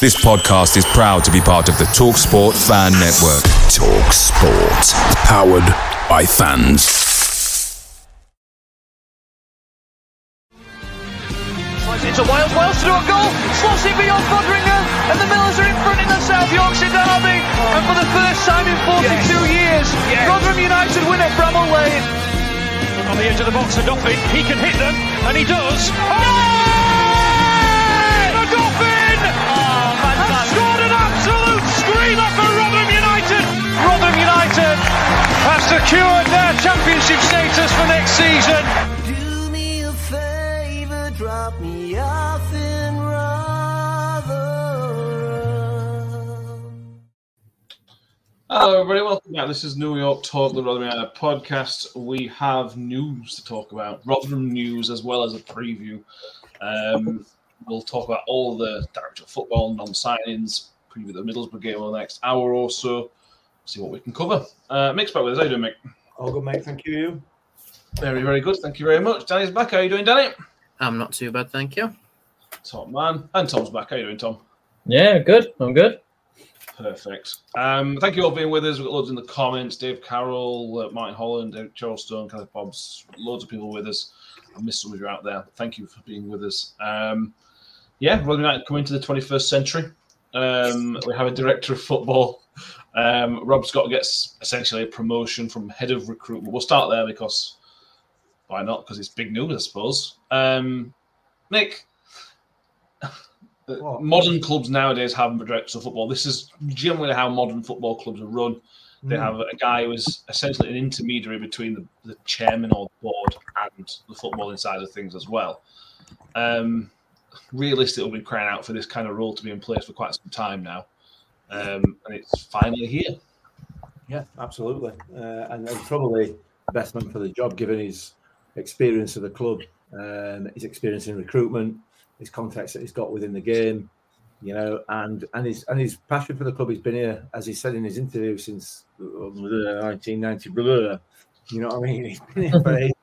This podcast is proud to be part of the TalkSport Fan Network. TalkSport. Powered by fans. Slides into Wales, Wales to do a goal, slots it beyond Foderingham, and the Millers are in front in the South Yorkshire Derby. And for the first time in 42 years, Rotherham United win at Bramall Lane. On the edge of the box for Doffin, he can hit them, and he does. Oh! The Dolphin secured their championship status for next season. Do me a favor, drop me off in Rotherham. Hello, everybody. Welcome back. This is New York Talk, the Rotherham podcast. We have news to talk about, Rotherham news, as well as a preview. Um, we'll talk about all the director of football, non-signings, preview the Middlesbrough game over the next hour or so. See what we can cover. Uh, Mick's back with us. How you doing, Mick? All good, mate. Thank you. Very, very good. Thank you very much. Danny's back. How are you doing, Danny? I'm not too bad, thank you. Top man. And Tom's back. How are you doing, Tom? Yeah, good. I'm good. Perfect. Um, thank you all for being with us. We've got loads in the comments. Dave Carroll, uh, Martin Holland, Eric Charles Stone, Kenneth Bobbs, loads of people with us. I missed some of you out there. Thank you for being with us. Um, yeah, Rotherham United coming to the 21st century. Um, we have a director of football. Um, Rob Scott gets essentially a promotion from head of recruitment. We'll start there because why not? Because it's big news, I suppose. Um, Mick, What? modern clubs nowadays have directors of football. This is generally how modern football clubs are run. They have a guy who is essentially an intermediary between the, the chairman or the board and the footballing side of things as well. Um, realistically, we've been crying out for this kind of role to be in place for quite some time now, um, and it's finally here. Yeah, absolutely. Uh, and, and probably best man for the job, given his experience of the club, um, his experience in recruitment, his contacts that he's got within the game, you know, and and his and his passion for the club. He's been here, as he said in his interview, since uh, 1990. blah, blah. You know what I mean? He's been here for ages.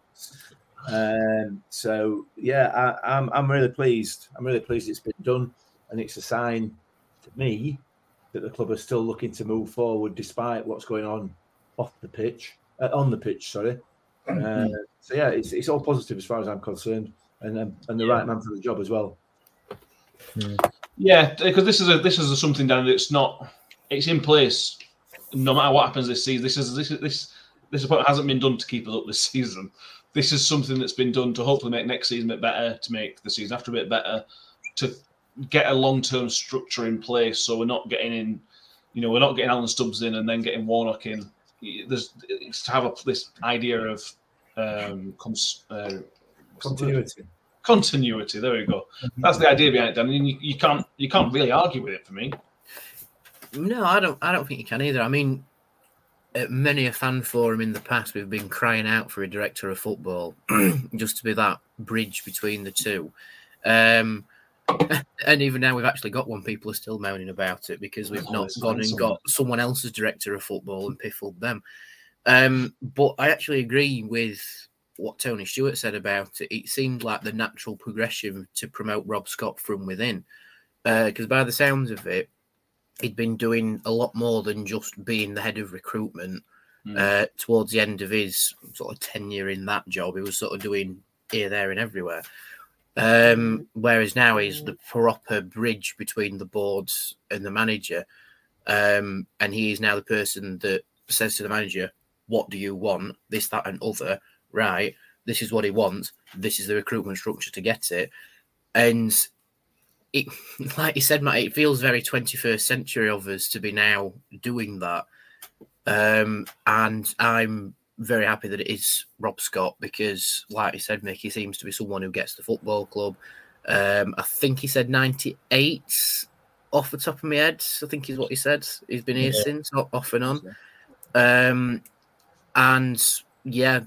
Um, so yeah, I, I'm I'm really pleased. I'm really pleased it's been done, and it's a sign to me that the club are still looking to move forward despite what's going on off the pitch, uh, on the pitch. Sorry. Uh, so yeah, it's, it's all positive as far as I'm concerned, and um, and the right man for the job as well. Yeah, because this is a this is a something down that's not it's in place no matter what happens this season. This is this is this this is what hasn't been done to keep us up this season. This is something that's been done to hopefully make next season a bit better, to make the season after a bit better, to get a long term structure in place. So we're not getting in, you know, we're not getting Alan Stubbs in and then getting Warnock in. There's it's to have a, this idea of um, cons, uh, what's the? Continuity. continuity. There we go. That's the idea behind it, Dan. And you, you can't you can't really argue with it for me. No, I don't. I don't think you can either. I mean, at many a fan forum in the past, we've been crying out for a director of football, just to be that bridge between the two. Um, and even now, we've actually got one. People are still moaning about it because we've Oh, not gone and got someone else's director of football and piffled them. Um, but I actually agree with what Tony Stewart said about it. It seemed like the natural progression to promote Rob Scott from within, because by the sounds of it, he'd been doing a lot more than just being the head of recruitment. Uh, towards the end of his sort of tenure in that job, he was sort of doing here, there, and everywhere. Um, whereas now he's the proper bridge between the boards and the manager. Um, and he is now the person that says to the manager, What do you want? This, that, and other. Right. This is what he wants. This is the recruitment structure to get it. And it, like you said, Matt, it feels very 21st century of us to be now doing that. Um, and I'm very happy that it is Rob Scott because, like you said, Mick, he seems to be someone who gets the football club. Um, I think he said 98 off the top of my head. I think is what he said. He's been here yeah. since, off and on. Um, and yeah,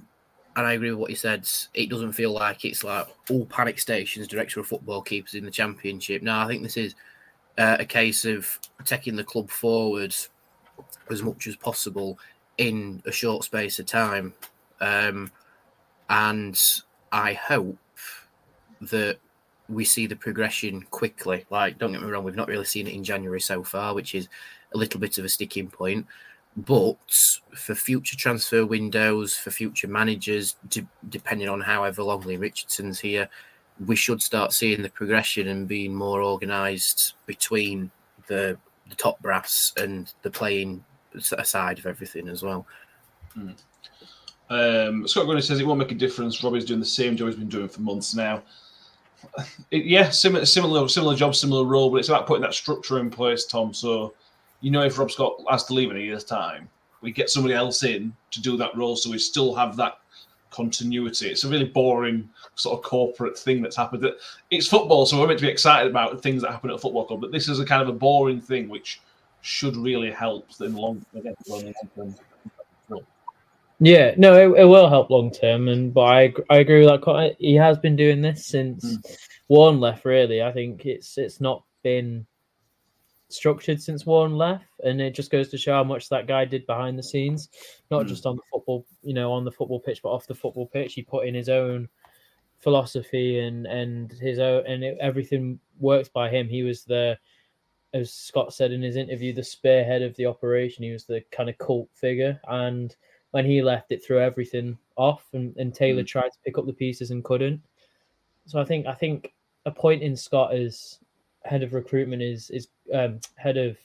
and I agree with what he said. It doesn't feel like it's like all panic stations, director of football keepers in the championship. No, I think this is uh, a case of taking the club forward as much as possible in a short space of time. Um, and I hope that we see the progression quickly. Like, don't get me wrong, we've not really seen it in January so far, which is a little bit of a sticking point. But for future transfer windows, for future managers, de- depending on however long Leam Richardson's here, we should start seeing the progression and being more organised between the the top brass and the playing aside of everything as well. Mm. Um, Scott Gunner says it won't make a difference. Robbie's doing the same job he's been doing for months now. It, yeah, similar, similar, similar job, similar role, but it's about putting that structure in place, Tom. So you know, if Rob Scott has to leave in a year's time, we get somebody else in to do that role, so we still have that continuity. It's a really boring sort of corporate thing that's happened. It's football, so we're meant to be excited about things that happen at a football club, but this is a kind of a boring thing which should really help in long, term. Yeah, no, it, it will help long term, and but I I agree with that. He has been doing this since mm. Warne left. Really, I think it's it's not been structured since Warne left, and it just goes to show how much that guy did behind the scenes, not mm. just on the football, you know, on the football pitch, but off the football pitch. He put in his own philosophy and and his own, and it, everything works by him. He was the as Scott said in his interview, the spearhead of the operation. He was the kind of cult figure. And when he left, it threw everything off and, and Taylor mm. tried to pick up the pieces and couldn't. So I think I think appointing Scott as head of recruitment is is um, head of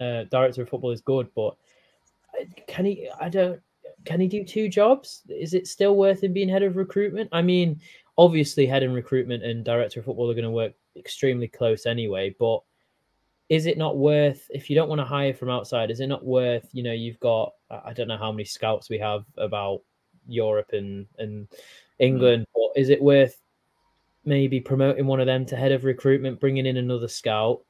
uh, director of football is good, but can he? I don't. Can he do two jobs? Is it still worth him being head of recruitment? I mean, obviously, head of recruitment and director of football are going to work extremely close anyway. But is it not worth if you don't want to hire from outside is it not worth you know you've got i don't know how many scouts we have about europe and and england mm. but is it worth maybe promoting one of them to head of recruitment bringing in another scout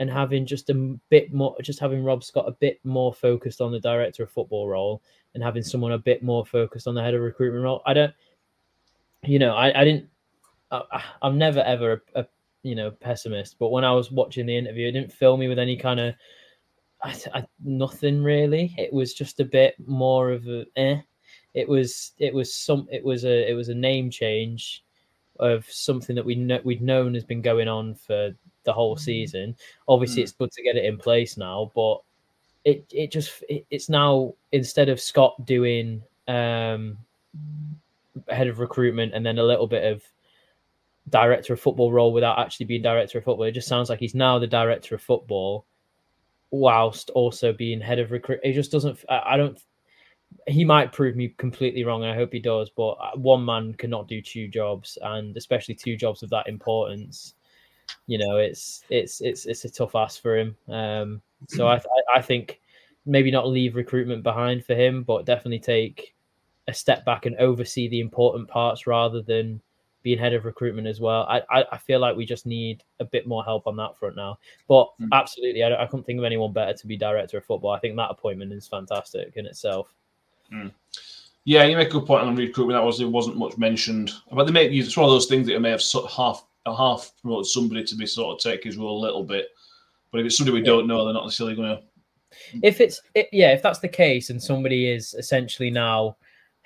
and having just a bit more just having rob scott a bit more focused on the director of football role and having someone a bit more focused on the head of recruitment role i don't you know i, I didn't I, am never ever a, a you know pessimist but when i was watching the interview it didn't fill me with any kind of I, I, nothing really it was just a bit more of a eh. it was it was some it was a it was a name change of something that we know we'd known has been going on for the whole mm. season obviously mm. it's good to get it in place now but it it just it, it's now instead of scott doing um head of recruitment and then a little bit of director of football role without actually being director of football. It just sounds like he's now the director of football, whilst also being head of recruit. It just doesn't. I don't. He might prove me completely wrong, and I hope he does. But one man cannot do two jobs, and especially two jobs of that importance. You know, it's it's it's it's a tough ask for him. Um, so I I think maybe not leave recruitment behind for him, but definitely take a step back and oversee the important parts rather than being head of recruitment as well. I, I, I, feel like we just need a bit more help on that front now. But mm. absolutely, I, I couldn't think of anyone better to be director of football. I think that appointment is fantastic in itself. Mm. Yeah, you make a good point on recruitment. That was it wasn't much mentioned, but they make it's one of those things that you may have half half promoted somebody to be sort of take his role a little bit. But if it's somebody we don't know, they're not necessarily going to. If it's it, yeah, if that's the case, and somebody is essentially now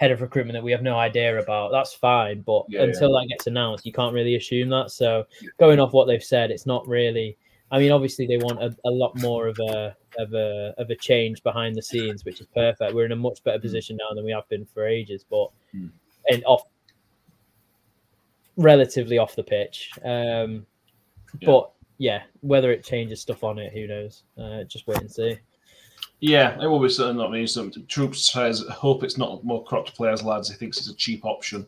head of recruitment that we have no idea about, that's fine. But yeah, until yeah. that gets announced, you can't really assume that. So going off what they've said, it's not really. I mean, obviously they want a, a lot more of a of a of a change behind the scenes, which is perfect. We're in a much better hmm. position now than we have been for ages. But mm. and off relatively off the pitch. Um, Yeah. But yeah, whether it changes stuff on it, who knows? Uh, just wait and see. Yeah, it will be certainly not me. Some Troops says, hope it's not more cropped players, lads. He thinks it's a cheap option.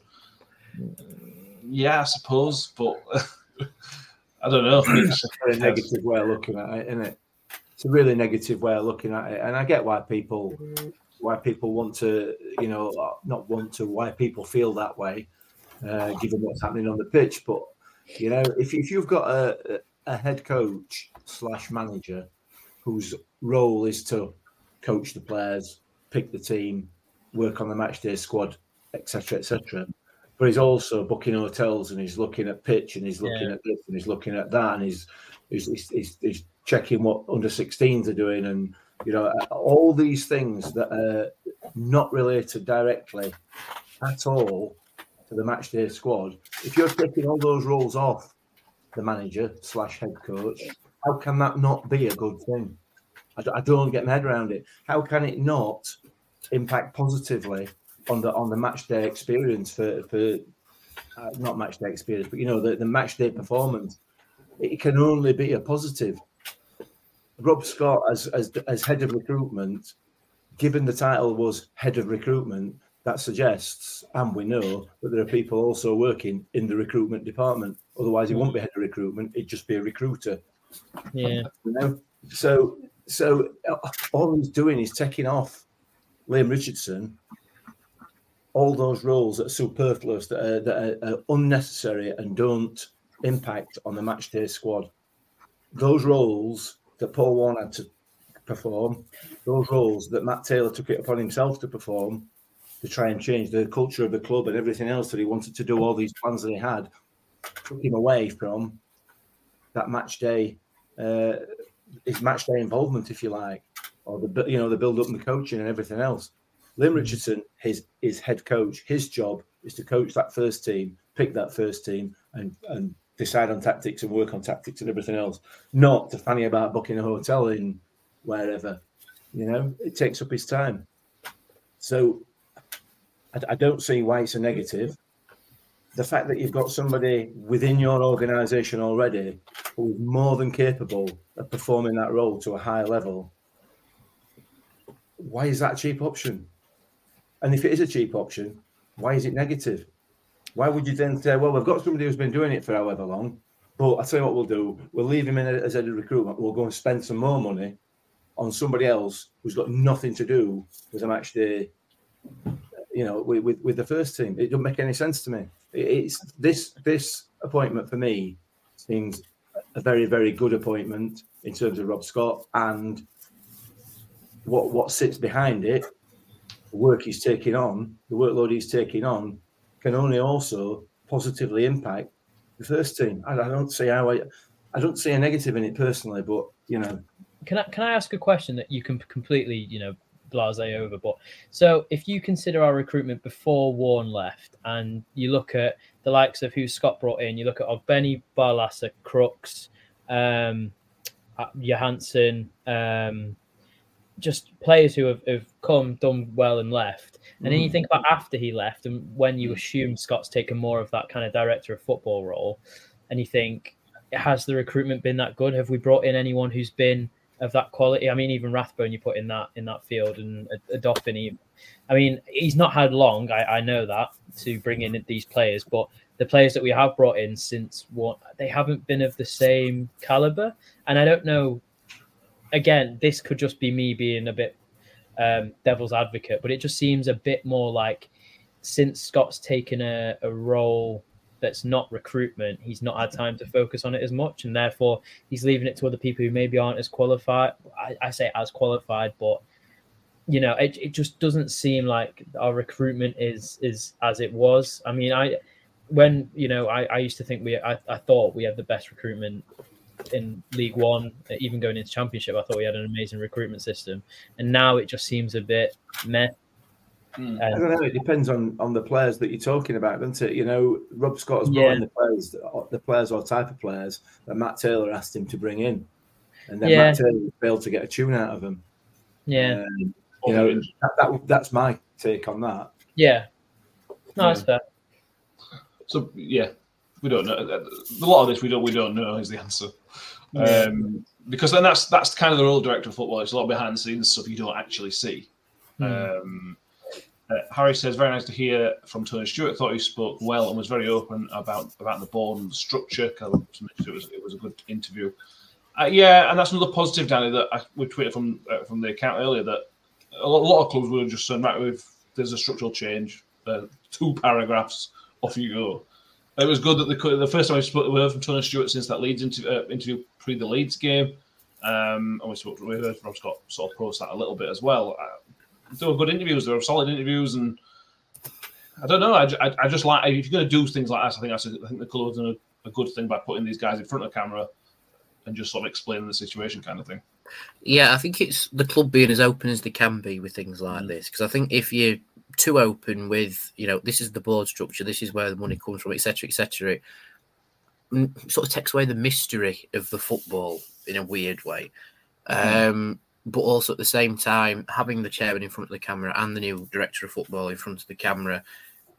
Yeah, I suppose, but I don't know. It's a very negative way of looking at it, isn't it? It's a really negative way of looking at it, and I get why people why people want to, you know, not want to, why people feel that way, uh, given what's happening on the pitch. But you know, if if you've got a a head coach slash manager whose role is to coach the players, pick the team, work on the match day squad, etc., etc. But he's also booking hotels and he's looking at pitch and he's looking Yeah. at this and he's looking at that and he's he's, he's, he's, he's checking what under 16s are doing and you know all these things that are not related directly at all to the match day squad. If you're taking all those roles off the manager slash head coach, how can that not be a good thing? I, don't get my head around it. How can it not impact positively on the on the match day experience for for uh, not match day experience, but you know the, the match day performance? It can only be a positive. Rob Scott, as as as head of recruitment, given the title was head of recruitment, that suggests, and we know that there are people also working in the recruitment department. Otherwise, he won't be head of recruitment; he'd just be a recruiter. Yeah. You know, so so uh, all he's doing is taking off Leam Richardson all those roles that are superfluous, that are, that are, are unnecessary, and don't impact on the match day squad. Those roles that Paul Warne had to perform, those roles that Matt Taylor took it upon himself to perform, to try and change the culture of the club and everything else that he wanted to do, all these plans that he had, took him away from that match day, uh, his match day involvement, if you like, or the you know the build up and the coaching and everything else. Leam hmm. Richardson, his his head coach, his job is to coach that first team, pick that first team, and and decide on tactics and work on tactics and everything else. Not to fanny about booking a hotel in wherever. You know, it takes up his time. So I, I don't see why it's a negative. The fact that you've got somebody within your organisation already who is more than capable of performing that role to a high level, why is that a cheap option? And if it is a cheap option, why is it negative? Why would you then say, well, we've got somebody who's been doing it for however long, but I'll tell you what we'll do. We'll leave him in as head of recruitment. We'll go and spend some more money on somebody else who's got nothing to do with a match day, you know, with, with, with the first team. It doesn't make any sense to me. It- It's this this appointment for me seems a very, very good appointment in terms of Rob Scott and what what sits behind it, the work he's taking on, the workload he's taking on, can only also positively impact the first team. I, I don't see how I, I don't see a negative in it personally, but you know, Can I can I ask a question that you can completely you know blase over? But so if you consider our recruitment before Warne left, and you look at the likes of who Scott brought in, you look at Benny Barlaser, Crooks, um, uh, Johansson, um, just players who have, have come, done well, and left. And then you Mm. think about after he left, and when you assume Scott's taken more of that kind of director of football role, and you think, has the recruitment been that good? Have we brought in anyone who's been of that quality? I mean, even Rathbone you put in that in that field, and a, a. He, I mean, he's not had long. I, I know that to bring in these players, but the players that we have brought in since what they haven't been of the same caliber, and I don't know. Again, this could just be me being a bit um, devil's advocate, but it just seems a bit more like since Scott's taken a, a role that's not recruitment, he's not had time to focus on it as much, and therefore he's leaving it to other people who maybe aren't as qualified. I, I say as qualified, but you know, it, it just doesn't seem like our recruitment is is as it was. I mean, I when you know, I, I used to think we I, I thought we had the best recruitment in League One, even going into Championship. I thought we had an amazing recruitment system, and now it just seems a bit meh. I don't know. It depends on on the players that you're talking about, doesn't it? You know, Rob Scott has brought Yeah. in the players, the players or type of players that Matt Taylor asked him to bring in, and then Yeah. Matt Taylor failed to get a tune out of them. Yeah, Um, you know, that, that, that's my take on that. yeah. No, that's fair. So yeah, we don't know. A lot of this we don't we don't know is the answer. Yeah. Um, because then that's that's kind of the role of director of football. It's a lot behind the scenes stuff you don't actually see. Um, uh, Harry says, "Very nice to hear from Tony Stewart. Thought he spoke well and was very open about about the board and the structure. It was it was a good interview. Uh, yeah, and that's another positive, Danny. That I, we tweeted from uh, from the account earlier that a lot, of clubs were just saying, right, we've, there's a structural change. Uh, two paragraphs, off you go. It was good that the the first time we spoke, we heard from Tony Stewart since that Leeds interview, uh, interview pre the Leeds game, um, and we spoke we heard from Scott sort of post that a little bit as well. They were good interviews. They were solid interviews, and I don't know. I, I, I just like if you're going to do things like that. I think that's a, I think the club's done a, a good thing by putting these guys in front of the camera and just sort of explaining the situation, kind of thing. Yeah, I think it's the club being as open as they can be with things like this. Because I think if you're too open with, you know, this is the board structure, this is where the money comes from, etc., etc., it mm, sort of takes away the mystery of the football in a weird way. Um, but also at the same time, having the chairman in front of the camera and the new director of football in front of the camera,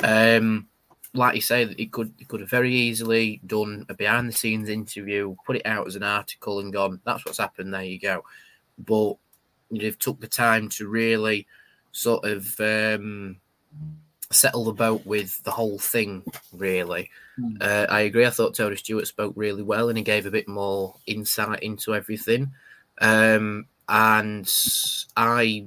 um, like you say, it could it could have very easily done a behind the scenes interview, put it out as an article, and gone. That's what's happened. There you go. But they've took the time to really sort of um, settle the boat with the whole thing. Really, uh, I agree. I thought Tony Stewart spoke really well, and he gave a bit more insight into everything. Um, and I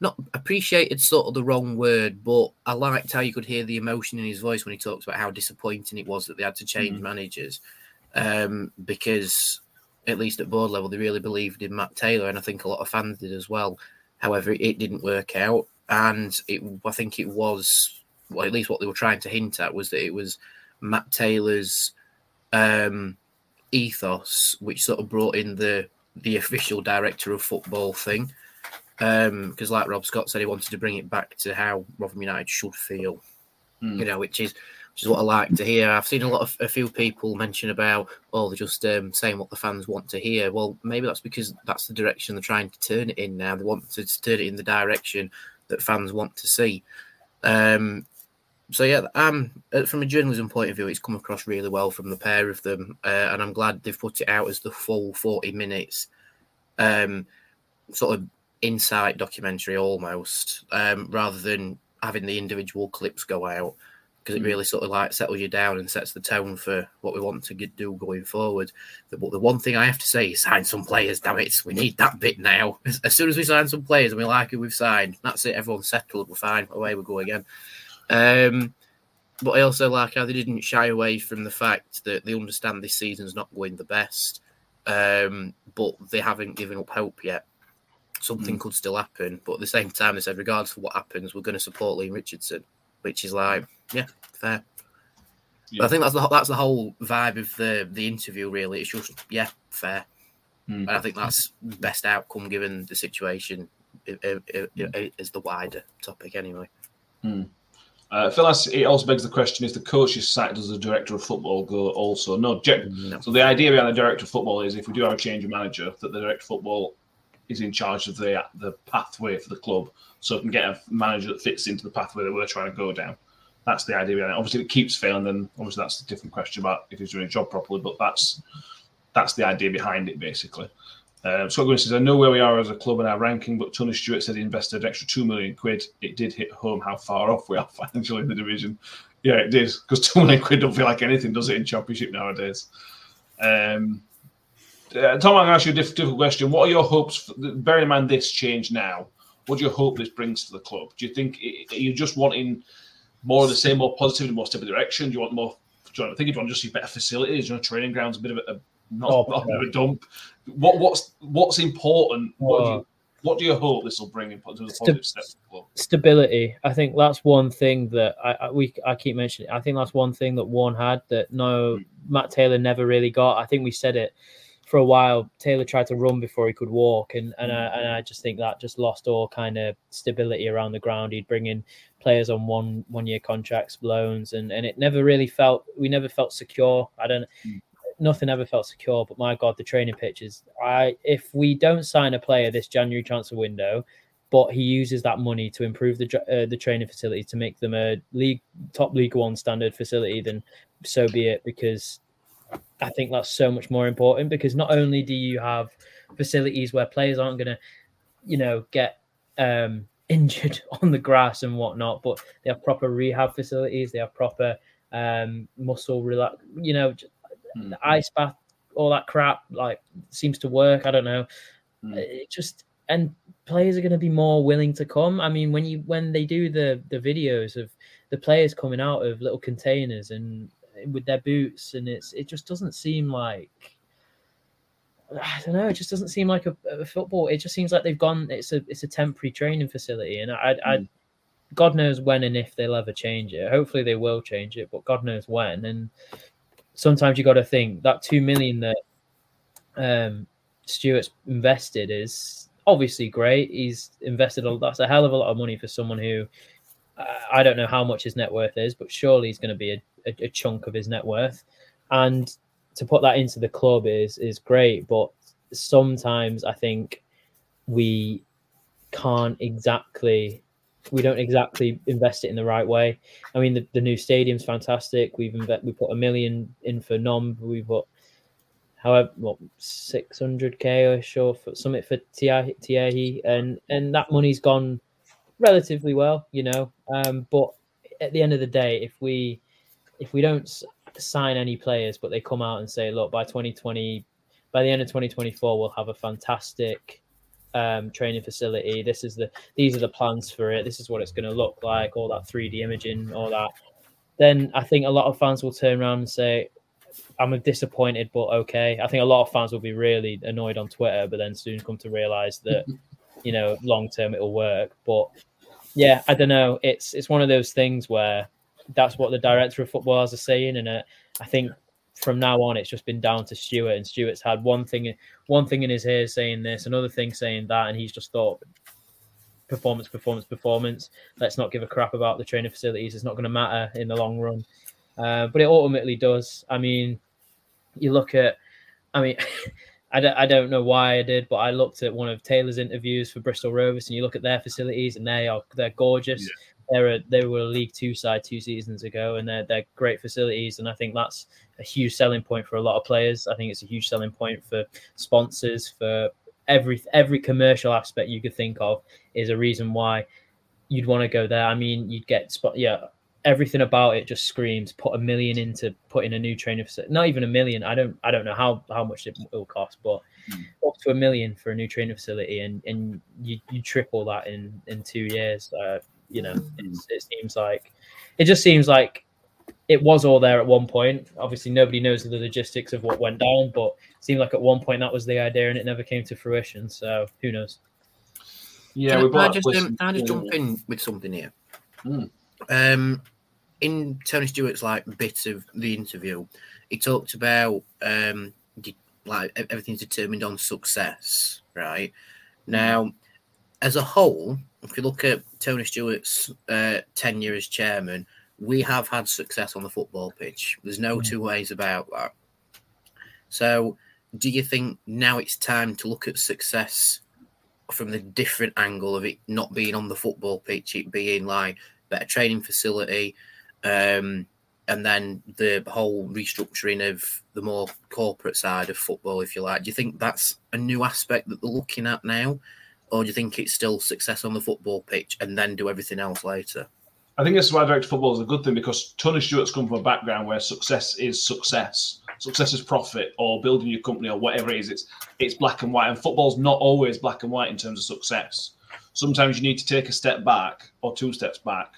not appreciated sort of the wrong word, but I liked how you could hear the emotion in his voice when he talks about how disappointing it was that they had to change Mhm. managers. Um, because at least at board level, they really believed in Matt Taylor, and I think a lot of fans did as well. However, it didn't work out, and it I think it was well, at least what they were trying to hint at was that it was Matt Taylor's um, ethos, which sort of brought in the the official director of football thing. Because, like Rob Scott said, he wanted to bring it back to how Rotherham United should feel, Hmm. you know, which is which is what I like to hear. I've seen a lot of a few people mention about, oh, they're just um, saying what the fans want to hear. Well, maybe that's because that's the direction they're trying to turn it in now. They want to turn it in the direction that fans want to see. Um, so yeah, um, uh, from a journalism point of view, it's come across really well from the pair of them, uh, and I'm glad they've put it out as the full 40 minutes, um, sort of insight documentary almost, um, rather than having the individual clips go out because it Mm. really sort of like settles you down and sets the tone for what we want to get, do going forward. But the one thing I have to say is sign some players. Damn it, we need that bit now. As, as soon as we sign some players and we like who we've signed, that's it. Everyone's settled. We're fine. Away we go again. Um, but I also like how they didn't shy away from the fact that they understand this season's not going the best, um, but they haven't given up hope yet. Something could still happen, but at the same time, they said, regardless of what happens, we're going to support Leam Richardson, which is like, yeah, fair. But I think that's the that's the whole vibe of the the interview. Really, it's just yeah, fair. And I think that's the best outcome given the situation. It, it, it- it is the wider topic anyway. Hmm. Uh, Phil asks, it also begs the question: Is the coach's sacked, does the director of football go also? No, Jack. So the idea behind the director of football is if we do have a change of manager, that the director of football is in charge of the the pathway for the club, so it can get a manager that fits into the pathway that we're trying to go down. That's the idea behind it. Obviously, if it keeps failing, then obviously that's a different question about if he's doing his job properly. But that's that's the idea behind it, basically. Um, Scott Gwynn says, I know where we are as a club in our ranking, but Tony Stewart said he invested an extra two million quid. It did hit home how far off we are financially in the division. Yeah, it did, because two million quid don't feel like anything, does it, in Championship nowadays? Um, uh, Tom, I'm going to ask you a diff- difficult question. What are your hopes, for, bearing in mind this change now, what do you hope this brings to the club? Do you think, are you just wanting more of the same, more positivity, more step of direction? Do you want more, do you want, I think you want to just see better facilities, you know, training grounds, a bit of a, a not, Oh, not of a dump. What what's what's important? What, do you, what do you hope this will bring in terms of positive steps? to the stability. I think that's one thing that I, I we I keep mentioning. I think that's one thing that Warne had that no hmm. Matt Taylor never really got. I think we said it for a while. Taylor tried to run before he could walk, and and I, and I just think that just lost all kind of stability around the ground. He'd bring in players on one one year contracts, loans, and and it never really felt we never felt secure. I don't. Hmm. Nothing ever felt secure, but my God, the training pitches. I if we don't sign a player this January transfer window, but he uses that money to improve the uh, the training facility to make them a league top League One standard facility. Then so be it, because I think that's so much more important. Because not only do you have facilities where players aren't going to, you know, get um, injured on the grass and whatnot, but they have proper rehab facilities. They have proper um, muscle relax, you know, mm-hmm. ice bath, all that crap. Like seems to work. I don't know. Mm. It just and players are going to be more willing to come. I mean, when you when they do the the videos of the players coming out of little containers and with their boots, and it's it just doesn't seem like I don't know. It just doesn't seem like a, a, football. It just seems like they've gone. It's a it's a temporary training facility, and I, I, mm. God knows when and if they'll ever change it. Hopefully they will change it, but God knows when. And sometimes you got to think that two million that um, Stewart's invested is obviously great. He's invested a that's a hell of a lot of money for someone who uh, I don't know how much his net worth is, but surely he's going to be a, a, a chunk of his net worth. And to put that into the club is is great, but sometimes I think we can't exactly we don't exactly invest it in the right way. I mean, the, the new stadium's fantastic. We've inve- we put a million in for Nom. We put however what six hundred k or sure for something for Tiehi, and and that money's gone relatively well, you know. Um, but at the end of the day, if we if we don't sign any players, but they come out and say, look, by 2020, by the end of 2024, we'll have a fantastic um, training facility. This is the these are the plans for it. This is what it's going to look like. All that 3D imaging, all that. Then I think a lot of fans will turn around and say, "I'm disappointed, but okay." I think a lot of fans will be really annoyed on Twitter, but then soon come to realize that you know long term it'll work. But yeah, I don't know. It's it's one of those things where that's what the director of football are saying, and uh, I think from now on it's just been down to Stewart, and Stewart's had one thing one thing in his ear saying this, another thing saying that, and he's just thought performance, performance, performance. Let's not give a crap about the training facilities. It's not going to matter in the long run, uh, but it ultimately does. I mean, you look at, I mean. I don't, I don't know why I did, but I looked at one of Taylor's interviews for Bristol Rovers, and you look at their facilities, and they are they're gorgeous. Yeah they're a, they were a League Two side two seasons ago, and they're they're great facilities, and I think that's a huge selling point for a lot of players. I think it's a huge selling point for sponsors, for every every commercial aspect you could think of is a reason why you'd want to go there. I mean, you'd get spot, yeah, everything about it just screams put a million into putting a new training facility. Not even a million. I don't I don't know how how much it will cost, but mm. up to a million for a new training facility, and and you you triple that in in two years. Uh, you know, it seems like it just seems like it was all there at one point. Obviously, nobody knows the logistics of what went down, but it seemed like at one point that was the idea, and it never came to fruition. So who knows? Yeah, can, I just, um, can I just jump in with something here? Mm. Um, in Tony Stewart's like bit of the interview, he talked about um, like everything's determined on success, right? Now, as a whole, if you look at Tony Stewart's uh, tenure as chairman, we have had success on the football pitch. There's no mm. two ways about that. So, do you think now it's time to look at success from the different angle of it not being on the football pitch, it being like better training facility, um, and then the whole restructuring of the more corporate side of football, if you like? Do you think that's a new aspect that they're looking at now? Or do you think it's still success on the football pitch and then do everything else later? I think this is why direct football is a good thing because Tony Stewart's come from a background where success is success. Success is profit or building your company or whatever it is. It's it's black and white, and football's not always black and white in terms of success. Sometimes you need to take a step back or two steps back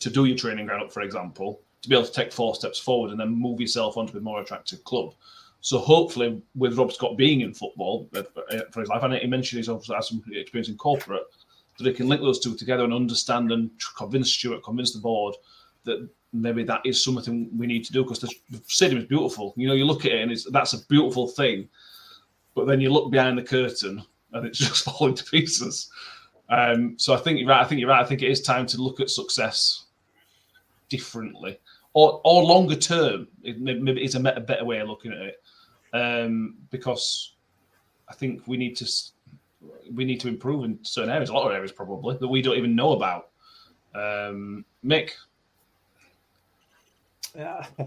to do your training ground up, for example, to be able to take four steps forward and then move yourself onto a more attractive club. So hopefully, with Rob Scott being in football uh, for his life, and he mentioned he's also had some experience in corporate, that he can link those two together and understand and convince Stewart, convince the board that maybe that is something we need to do because the stadium is beautiful. You know, you look at it and it's that's a beautiful thing, but then you look behind the curtain and it's just falling to pieces. Um, so I think you're right. I think you're right. I think it is time to look at success differently, or or longer term. It, maybe it's a better way of looking at it um, because I think we need to we need to improve in certain areas, a lot of areas probably that we don't even know about. Um, Mick, Yeah.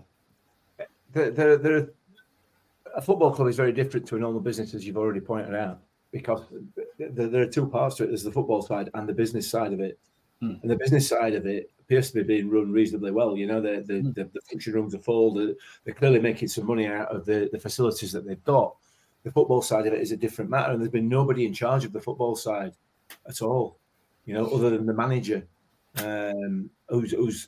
There, there, a football club is very different to a normal business, as you've already pointed out, because there, there are two parts to it. There's the football side and the business side of it. Hmm. And the business side of it appears to be being run reasonably well. You know, the the, Hmm. the, the function rooms are full. They're, they're clearly making some money out of the, the facilities that they've got. The football side of it is a different matter, and there's been nobody in charge of the football side at all. You know, other than the manager, um, who's who's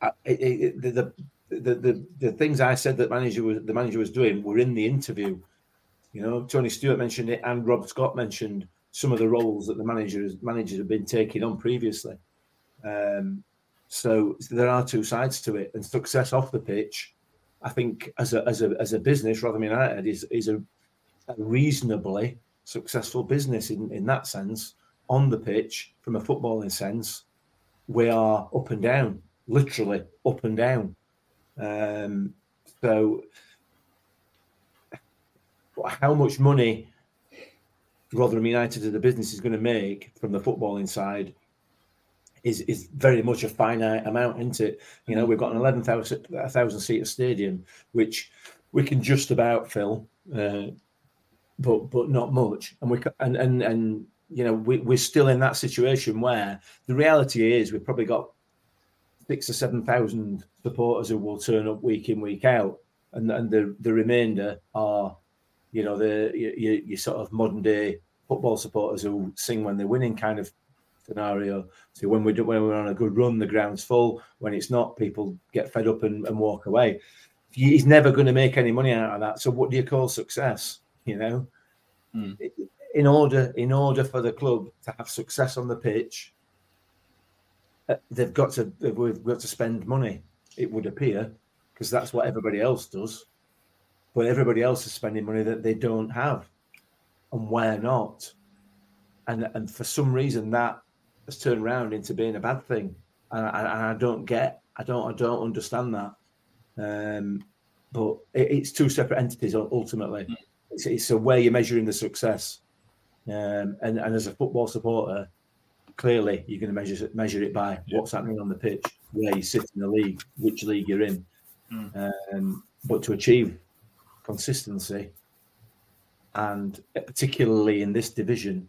uh, it, it, the, the the, the the things I said that manager was the manager was doing were in the interview. You know, Tony Stewart mentioned it, and Rob Scott mentioned some of the roles that the managers managers have been taking on previously. Um, so there are two sides to it, and success off the pitch, I think, as a as a as a business, Rotherham United is is a, a reasonably successful business in in that sense. On the pitch, from a footballing sense, we are up and down, literally up and down. Um, so, how much money Rotherham United as a business is going to make from the footballing side is is very much a finite amount, isn't it? You know, we've got an 11,000 1,000 seater stadium, which we can just about fill, uh, but but not much. And we and and and you know we, we're still in that situation where the reality is we've probably got six or seven thousand supporters who will turn up week in week out, and and the the remainder are, you know, the your, your sort of modern day football supporters who sing when they're winning kind of scenario. So when we do when we're on a good run, the ground's full. When it's not, people get fed up and, and walk away. He's never going to make any money out of that. So what do you call success? You know, Hmm. in order in order for the club to have success on the pitch, uh, they've got to we've got to spend money. It would appear because that's what everybody else does, but everybody else is spending money that they don't have, and we're not. And and for some reason that has turned around into being a bad thing, and I, and I don't get, I don't, I don't understand that. Um, but it, it's two separate entities ul- ultimately. It's, it's a way you're measuring the success, um, and and as a football supporter, clearly you're going to measure measure it by what's happening on the pitch, where you sit in the league, which league you're in. Um, but to achieve consistency, and particularly in this division,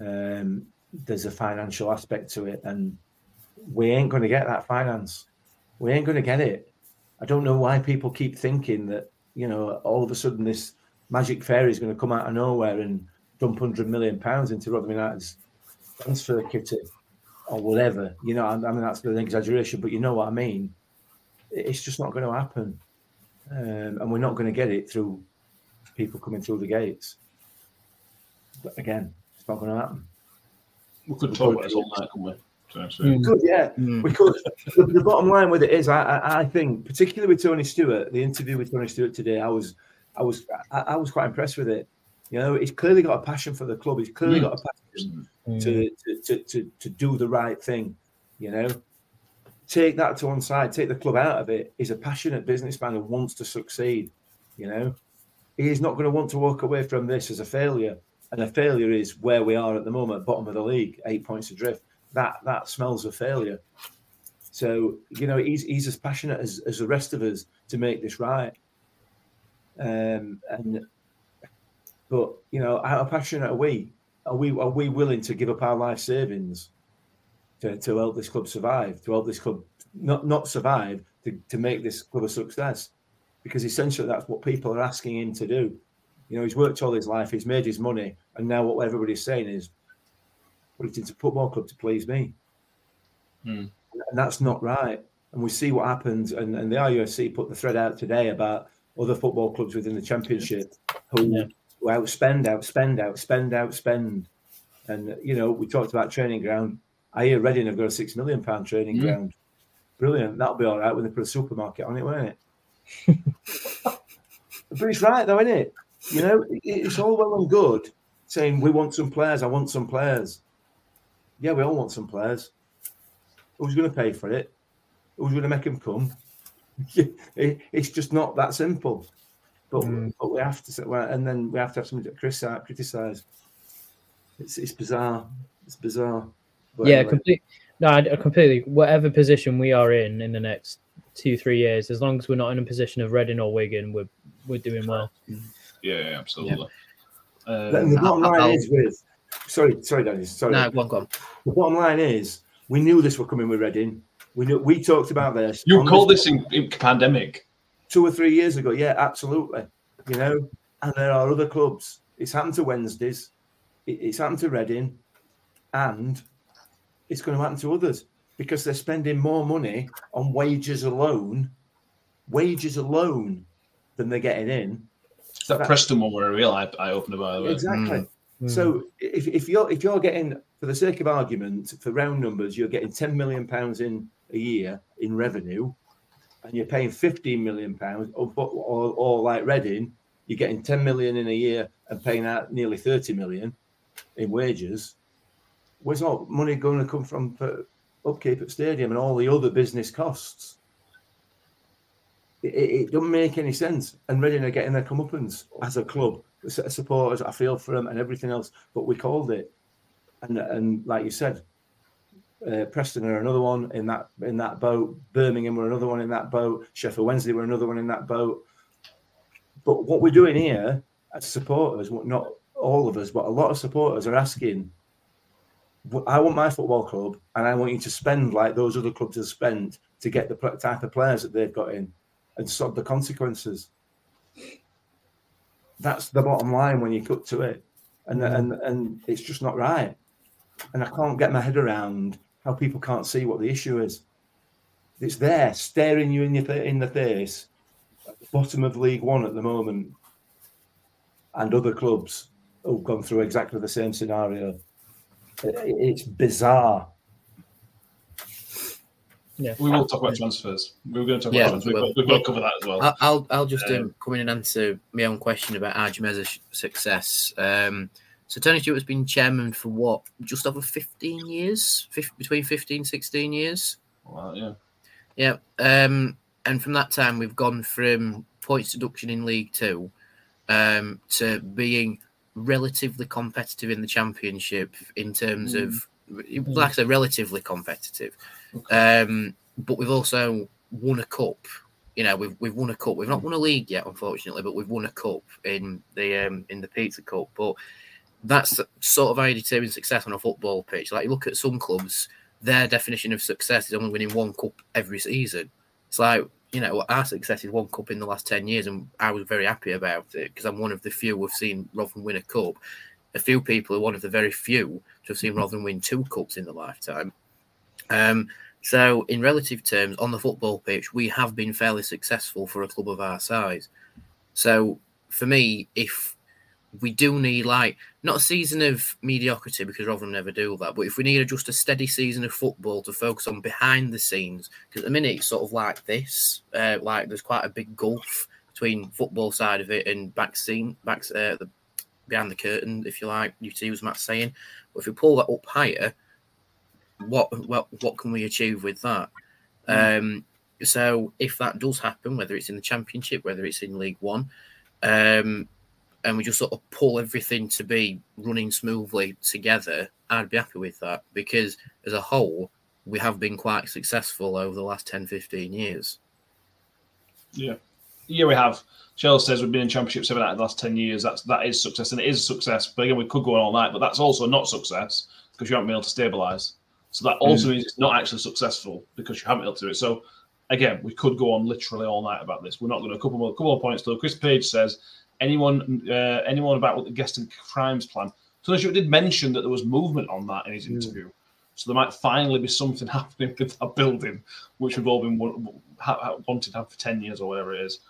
um, there's a financial aspect to it, and we ain't going to get that finance. We ain't going to get it. I don't know why people keep thinking that you know all of a sudden this magic fairy is going to come out of nowhere and dump hundred million pounds into Rotherham United's transfer kitty or whatever. You know, I, I mean that's an exaggeration, but you know what I mean. It's just not going to happen, um, and we're not going to get it through people coming through the gates. But again, it's not going to happen. we could talk about this all night, couldn't we? So, so- We could, yeah, we could. The, the bottom line with it is, I, I, I think, particularly with Tony Stewart, the interview with Tony Stewart today, I was, I was, I, I was quite impressed with it. You know, he's clearly got a passion for the club. He's clearly Mm. got a passion to, to, to, to, to do the right thing. You know, take that to one side, take the club out of it. He's a passionate businessman who wants to succeed. You know, he's not going to want to walk away from this as a failure. And a failure is where we are at the moment, bottom of the league, eight points adrift. That that smells of failure. So you know he's he's as passionate as, as the rest of us to make this right. Um, and but you know how passionate are we? Are we are we willing to give up our life savings to, to help this club survive? To help this club not not survive to, to make this club a success? Because essentially that's what people are asking him to do. You know, he's worked all his life, he's made his money, and now what everybody's saying is, put it into football club to please me. Hmm. And that's not right. And we see what happens. And, and the RUFC put the thread out today about other football clubs within the championship who, who outspend, outspend, outspend, outspend. And, you know, we talked about training ground. I hear Reading have got a six million pound training Mm. ground. Brilliant. That'll be all right when they put a supermarket on it, won't it? but it's right though, isn't it? You know, it's all well and good saying we want some players. I want some players. Yeah, we all want some players. Who's going to pay for it? Who's going to make them come? It's just not that simple. But, but we have to, say- and then we have to have something to criticize. It's it's bizarre. It's bizarre. But yeah, anyway. complete. No, I I completely. Whatever position we are in in the next two three years, as long as we're not in a position of Reading or Wigan, we're we're doing well. Yeah, yeah, absolutely. Then Um, the bottom I'll- line I'll- is with sorry, sorry, Danny. Sorry. No, go on, go on. The bottom line is we knew this were coming with Reading. We knew we talked about this. you on called this in, in pandemic. two or three years ago. Yeah, absolutely. You know, and there are other clubs. It's happened to Wednesdays. it- It's happened to Reading, and it's going to happen to others because they're spending more money on wages alone, wages alone, than they're getting in. It's that Preston one where a real eye, eye opener, by the way. Exactly. Mm. Mm. So if, if you're if you're getting, for the sake of argument, for round numbers, you're getting ten million pounds in a year in revenue, and you're paying fifteen million pounds, or, or or like Reading, you're getting ten million in a year and paying out nearly thirty million in wages. Where's all money going to come from for upkeep at stadium and all the other business costs? It, it, it doesn't make any sense. And Reading are getting their comeuppance as a club. The set of supporters, I feel for them and everything else. But we called it, and and like you said, uh, Preston are another one in that in that boat. Birmingham were another one in that boat. Sheffield Wednesday were another one in that boat. But what we're doing here as supporters, what not all of us, but a lot of supporters are asking. "Well, I want my football club, and I want you to spend like those other clubs have spent to get the type of players that they've got in, and sort the consequences. That's the bottom line when you cut to it, and and and it's just not right. And I can't get my head around how people can't see what the issue is. It's there, staring you in your in the face, at the bottom of League One at the moment, and other clubs who've gone through exactly the same scenario. It- It's bizarre. Yeah. We will talk about transfers. We were going to talk Yeah, about transfers. we will. We've, we've got to cover that as well. I- I'll I'll just Um, um, come in and answer my own question about Arjumeza's success. Um, so Tony Stewart's been chairman for what, just over 15 years, Fif- between 15 16 years. Well, yeah. Yeah. Um, and from that time, we've gone from points deduction in League Two um, to being relatively competitive in the Championship in terms of, like I said, relatively competitive. Um, but we've also won a cup. You know, we've we've won a cup. We've not won a league yet, unfortunately, but we've won a cup in the um, in the Pizza Cup. But that's sort of how you determine success on a football pitch. Like you look at some clubs, their definition of success is only winning one cup every season. It's like you know our success is one cup in the last ten years, and I was very happy about it because I'm one of the few who've seen Rotherham win a cup. A few people are one of the very few to have seen Rotherham win two cups in their lifetime. Um, so, in relative terms, on the football pitch, we have been fairly successful for a club of our size. So, for me, if we do need like not a season of mediocrity because Rotherham never do that, but if we need a, just a steady season of football to focus on behind the scenes, because at the minute it's sort of like this, uh, like there's quite a big gulf between football side of it and back scene, back uh, the behind the curtain, if you like. You see, was Matt saying, but if we pull that up higher, what what what can we achieve with that? Um, so if that does happen, whether it's in the championship, whether it's in League One, um, and we just sort of pull everything to be running smoothly together, I'd be happy with that because as a whole, we have been quite successful over the last 10, 15 years. Yeah. Yeah, we have. Chelsea says we've been in championship seven out of the last ten years. That's that is success, and it is success. But again, we could go on all night, but that's also not success because you haven't been able to stabilise. So that also mm. means it's not actually successful because you haven't been able to do it. So again, we could go on literally all night about this. We're not going to. A couple more, couple more points though. Chris Page says, anyone, uh, anyone about what the Guest and Chrimes plan? So Stewart did mention that there was movement on that in his interview. So there might finally be something happening with that building, which we've all been wa- ha- ha- wanting to have for ten years or whatever it is.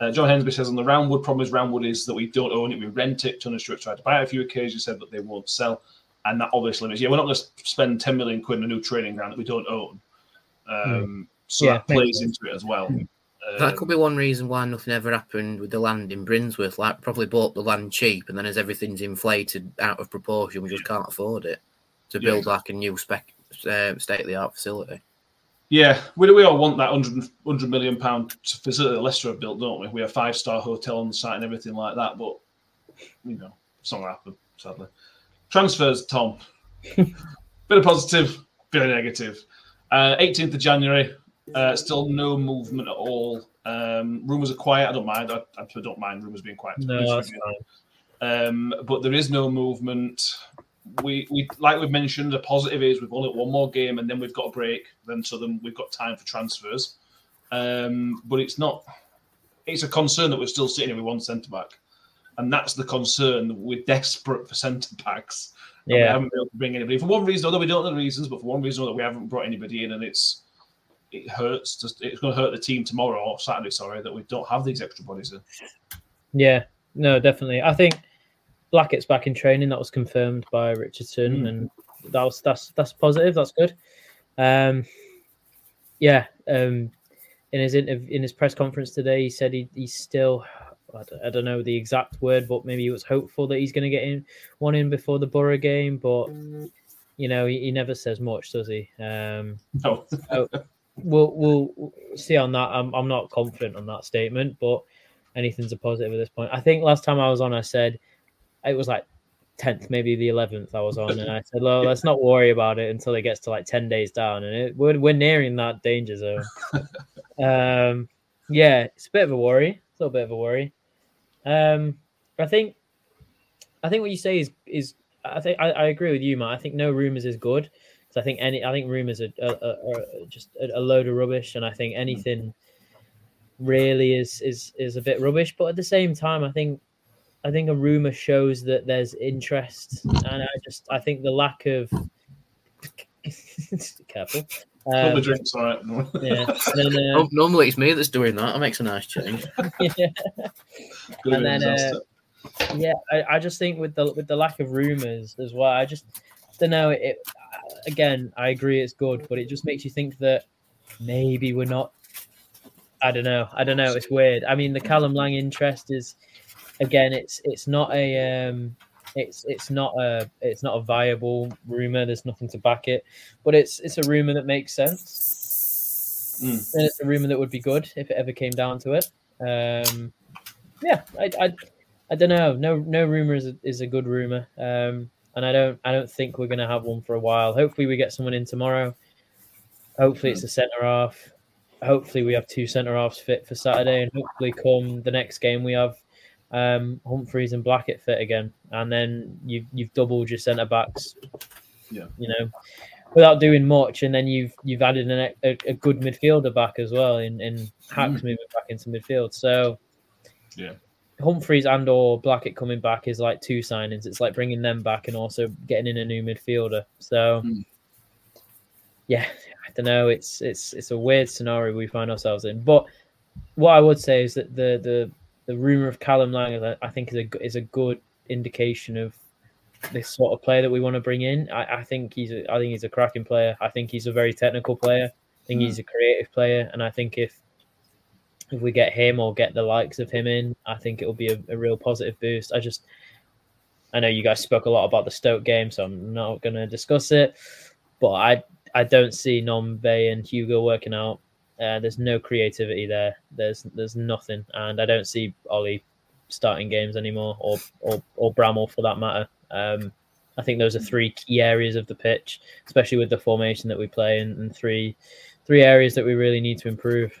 Uh, John Hensby says on the Roundwood problem is Roundwood is that we don't own it, we rent it. Tony Stewart tried to buy it a few occasions, said that they won't sell, and that obviously means yeah, we're not going to spend ten million quid on a new training ground that we don't own. Um, So Yeah, that plays into it as well. that Um, could be one reason why nothing ever happened with the land in Brinsworth. Like, probably bought the land cheap, and then as everything's inflated out of proportion, we just can't afford it to Yeah. build like a new spec, uh, state of the art facility. Yeah, we, we all want that 100, 100 million pound facility that Leicester have built, don't we? We have five star hotel on the site and everything like that, but you know, it's not to happen, sadly. Transfers, Tom. bit of positive, bit of negative. Uh, 18th of January, uh, still no movement at all. Um, rumors are quiet. I don't mind. I, I don't mind rumors being quiet. No. Um, but there is no movement. We, we like we've mentioned, the positive is we've only got one more game and then we've got a break. Then so then we've got time for transfers. Um, but it's not. It's a concern that we're still sitting here with one centre back, and that's the concern. We're desperate for centre backs. Yeah, we haven't been able to bring anybody for one reason, although we don't know the reasons, but for one reason or another, we haven't brought anybody in, and it's it hurts. Just it's going to hurt the team tomorrow or Saturday, sorry, that we don't have these extra bodies in. Yeah, no, definitely. I think Blackett's back in training. That was confirmed by Richardson, Mm. and that was that's that's positive. That's good. Um, yeah. Um, in his interv- in his press conference today, he said he, he's still. I don't, I don't know the exact word, but maybe he was hopeful that he's going to get in one in before the Borough game. But you know, he, he never says much, does he? Um, No. so we'll we'll see on that. I'm I'm not confident on that statement, but anything's a positive at this point. I think last time I was on, I said it was like tenth, maybe the eleventh. I was on, and I said, "Well, let's not worry about it until it gets to like ten days down." And it, we're we're nearing that danger zone. um, yeah, it's a bit of a worry. It's a little bit of a worry. Um, I think I think what you say is is I think I, I agree with you, Matt. I think no rumors is good. So I think any I think rumors are, are, are, are just a, a load of rubbish, and I think anything really is is is a bit rubbish. But at the same time, I think I think a rumor shows that there's interest, and I just I think the lack of careful. Couple Um, of drinks, all right. yeah. Then, uh, No- Normally, it's me that's doing that. That makes a nice change. yeah. Could and then uh, yeah, I, I just think with the with the lack of rumors as well, I just don't know. It again, I agree it's good, but it just makes you think that maybe we're not. I don't know. I don't know. It's weird. I mean, the Callum Lang interest is again. It's it's not a um. It's it's not a it's not a viable rumor. There's nothing to back it, but it's it's a rumor that makes sense, Mm. and it's a rumor that would be good if it ever came down to it. Um, yeah, I, I, I don't know. No, no rumor is a, is a good rumor, um, and I don't, I don't think we're gonna have one for a while. Hopefully, we get someone in tomorrow. Hopefully, it's a centre half. Hopefully, we have two centre halves fit for Saturday, and hopefully, come the next game, we have um, Humphreys and Blackett fit again, and then you've you've doubled your centre backs. Yeah. you know, without doing much, and then you've you've added an, a, a good midfielder back as well in in Hacks moving back into midfield. So Yeah. Humphreys and or Blackett coming back is like two signings. It's like bringing them back and also getting in a new midfielder. So Mm. yeah, I don't know. It's it's it's a weird scenario we find ourselves in. But what I would say is that the the the rumor of Callum Lang, I think, is a is a good indication of this sort of player that we want to bring in. I, I think he's a, I think he's a cracking player. I think he's a very technical player. I think he's a creative player, and I think if if we get him or get the likes of him in, I think it'll be a, a real positive boost. I just I know you guys spoke a lot about the Stoke game, so I'm not going to discuss it. But I I don't see Nombe and Hugo working out. Uh, there's no creativity there. There's there's nothing, and I don't see Ollie starting games anymore, or or or Bramall for that matter. Um, I think those are three key areas of the pitch, especially with the formation that we play, and, and three three areas that we really need to improve.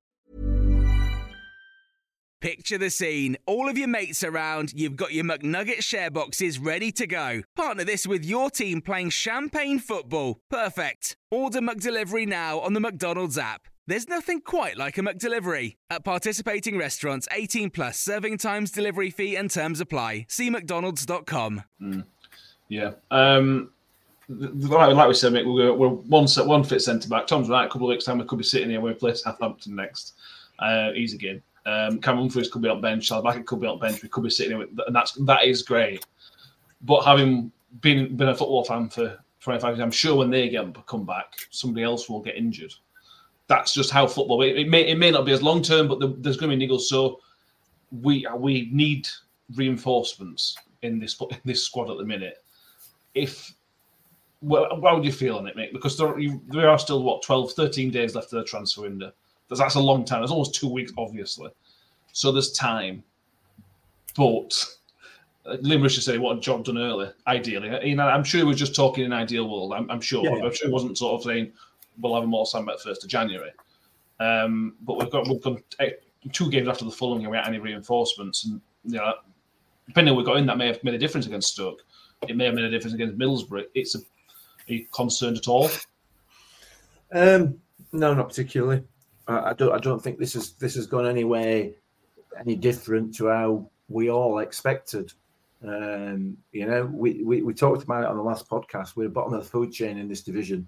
Picture the scene. All of your mates around, you've got your McNugget share boxes ready to go. Partner this with your team playing champagne football. Perfect. Order McDelivery now on the McDonald's app. There's nothing quite like a McDelivery. At participating restaurants, 18 plus serving times, delivery fee, and terms apply. See McDonald's.com. Yeah. Um, like, like we said, mate, we're, we're one set, one fit centre back. Tom's right. A couple of weeks time, we could be sitting here when we play Southampton next. Uh, easy game. Um, Cameron Humphreys could be on bench. Salabaka could be on bench. We could be sitting with, and that's that is great. But having been been a football fan for 25 years, I'm sure when they get come back, somebody else will get injured. That's just how football. It, it may it may not be as long term, but the, there's going to be niggles. So we we need reinforcements in this in this squad at the minute. If well, how would you feel on it, mate? Because there, you, there are still what 12, 13 days left of the transfer window. That's, that's a long time. It's almost two weeks, obviously. So there's time. But uh, Limerick should say what a job done early, ideally. You know, I'm sure we're just talking in ideal world. I'm, I'm sure. Yeah, I'm sure it wasn't sort of saying we'll have them all signed by first of January. Um, but we've got we've got eh, two games after the Fulham game without any reinforcements, and you know, depending on we got in, that may have made a difference against Stoke. It may have made a difference against Middlesbrough. It's a, are you concerned at all? Um, no, not particularly. I, don't. I don't think this is this has gone any way any different to how we all expected. Um, you know, we, we, we talked about it on the last podcast. We're bottom of the food chain in this division.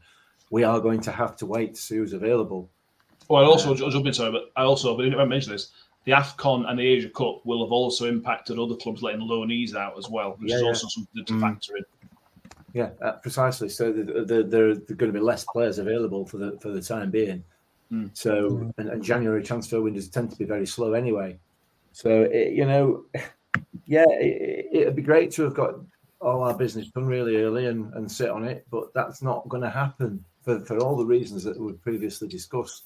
We are going to have to wait to see who's available. Well, I also, I'll jump in, sorry, but I also, but I didn't mention this. The AFCON and the Asia Cup will have also impacted other clubs letting loanees out as well, which yeah, is yeah. also something to mm. factor in. Yeah, uh, precisely. So the, the, there are going to be less players available for the for the time being. Mm. So and, and, January transfer windows tend to be very slow anyway. So it, you know, yeah, it, would be great to have got all our business done really early and, and sit on it, but that's not going to happen for, for all the reasons that we previously discussed.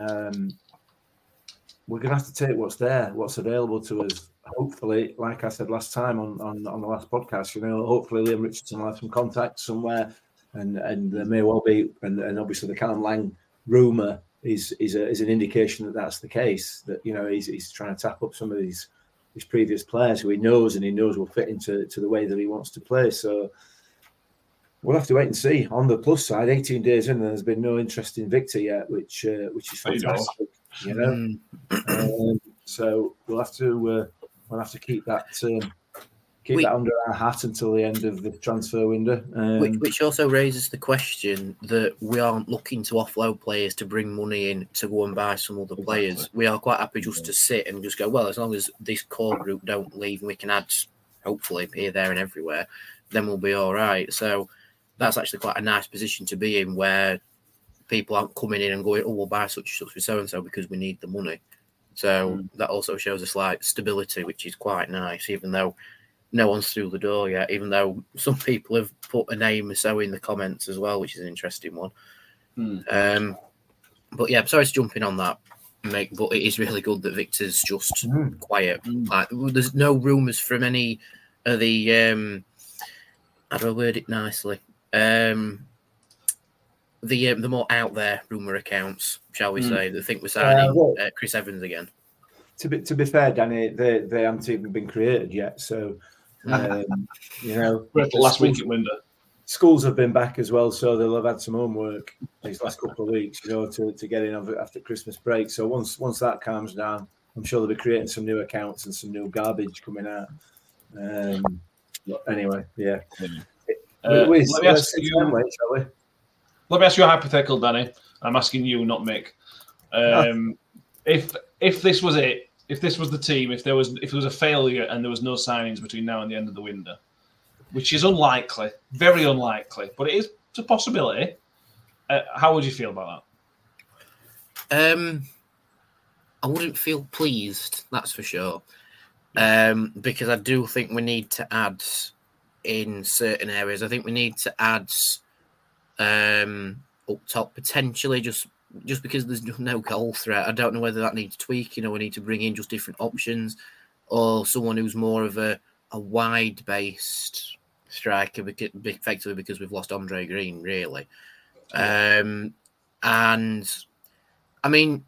Um, we're going to have to take what's there, what's available to us. Hopefully, like I said last time on, on, on the last podcast, you know, hopefully Leam Richardson will have some contacts somewhere, and and there may well be, and, and obviously the Callum Lang rumor is is, a, is an indication that that's the case. That you know he's, he's trying to tap up some of these his previous players who he knows and he knows will fit into to the way that he wants to play. So we'll have to wait and see. On the plus side, 18 days in, there's been no interest in Victor yet, which uh, which is fantastic. You know, um, so we'll have to uh, we'll have to keep that um, keep we, that under our hat until the end of the transfer window. Um, which, which, also raises the question that we aren't looking to offload players to bring money in to go and buy some other exactly. players. We are quite happy just to sit and just go, well, as long as this core group don't leave and we can add, hopefully, here, there, and everywhere, then we'll be all right. So that's actually quite a nice position to be in where people aren't coming in and going, oh, we'll buy such and such for so and so because we need the money. So mm. that also shows a slight stability, which is quite nice, even though no one's through the door yet, even though some people have put a name or so in the comments as well, which is an interesting one. Hmm. Um, but yeah, sorry to jump in on that, mate, but it is really good that Victor's just mm. quiet. Mm. Like, there's no rumours from any of the, um, how do I word it nicely? Um, the um, the more out there rumor accounts, shall we mm. say, that think we're signing uh, well, uh, Chris Evans again. To be to be fair, Danny, they they haven't even been created yet, so um, you know, last week at window. Schools have been back as well, so they'll have had some homework these last couple of weeks, you know, to, to get in after Christmas break. So once once that calms down, I'm sure they'll be creating some new accounts and some new garbage coming out. Um, anyway, yeah. Uh, we, let, me ask you, let me ask you a hypothetical, Danny. I'm asking you, not Mick. Um, if if this was it, if this was the team, if there was if it was a failure and there was no signings between now and the end of the window, which is unlikely, very unlikely, but it is a possibility. Uh, how would you feel about that? Um, I wouldn't feel pleased, that's for sure, um, because I do think we need to add in certain areas. I think we need to add um, up top potentially just just because there's no goal threat, I don't know whether that needs tweaking or we need to bring in just different options or someone who's more of a, a wide based striker, effectively because we've lost Andre Green, really. Um, and I mean,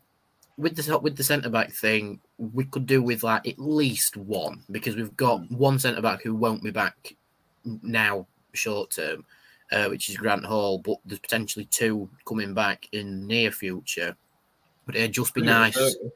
with the with the centre back thing, we could do with like at least one because we've got hmm. one centre back who won't be back now short term uh, which is Grant Hall, but there's potentially two coming back in near future. But it'd just be maybe nice. Fergie.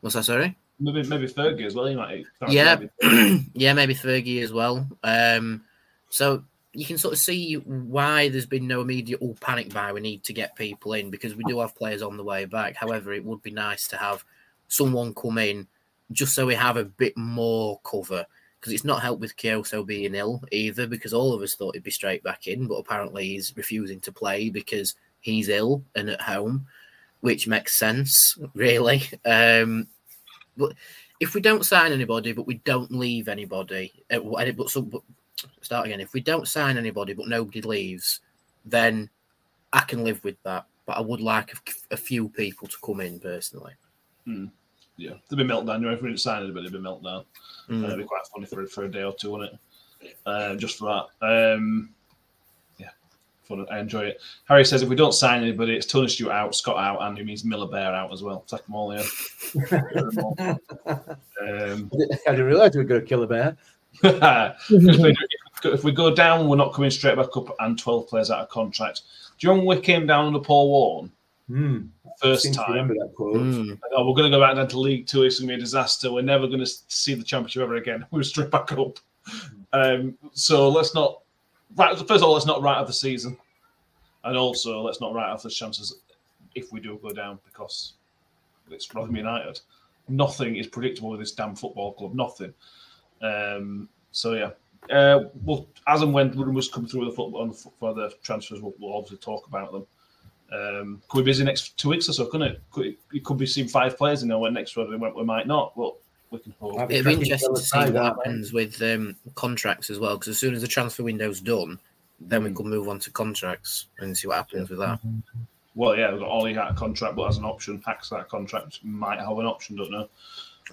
What's that? Sorry. Maybe maybe Fergie as well. You might. Yeah, yeah, maybe Fergie as well. Um, so you can sort of see why there's been no immediate all panic buy. We need to get people in because we do have players on the way back. However, it would be nice to have someone come in just so we have a bit more cover because it's not helped with Kyoto being ill either because all of us thought he'd be straight back in, but apparently he's refusing to play because he's ill and at home, which makes sense, really. Um, but if we don't sign anybody, but we don't leave anybody, uh, but, so, but start again. If we don't sign anybody, but nobody leaves, then I can live with that. But I would like a, a few people to come in personally. Hmm. Yeah, there'd be meltdown. If we didn't sign anybody, there'd be meltdown. Mm. Uh, it'd be quite funny for for a day or two, wouldn't it? Uh, just for that. Um, yeah, fun. I enjoy it. Harry says if we don't sign anybody, it's Tony Stewart out, Scott out, and it means Miller Bear out as well. Take them all, yeah. um, I didn't realise we were going to kill a bear. if, we, go down, we're not coming straight back up, and twelve players out of contract. Do you remember we came down under Paul Warne? Mm. First time. remember that quote. Mm. Oh, we're going to go back down to League Two. It's going to be a disaster. We're never going to see the championship ever again. We're straight back up. Um, so let's not. Right, first of all, let's not write off the season, and also let's not write off the chances if we do go down because it's Rotherham United. Nothing is predictable with this damn football club. Nothing. Um, so yeah, uh, well, as and when rumours come through the football for the transfers, we'll, we'll obviously talk about them. Um, could be busy next two weeks or so, couldn't it? Could, you could be seeing five players in there when next we, we might not. But we can hope. It'd be interesting to see what happens with um, contracts as well, because as soon as the transfer window's done, then we could move on to contracts and see what happens with that. Well, yeah, we've got Ollie out of contract, but as an option, Hacks out of contract might have an option, don't know.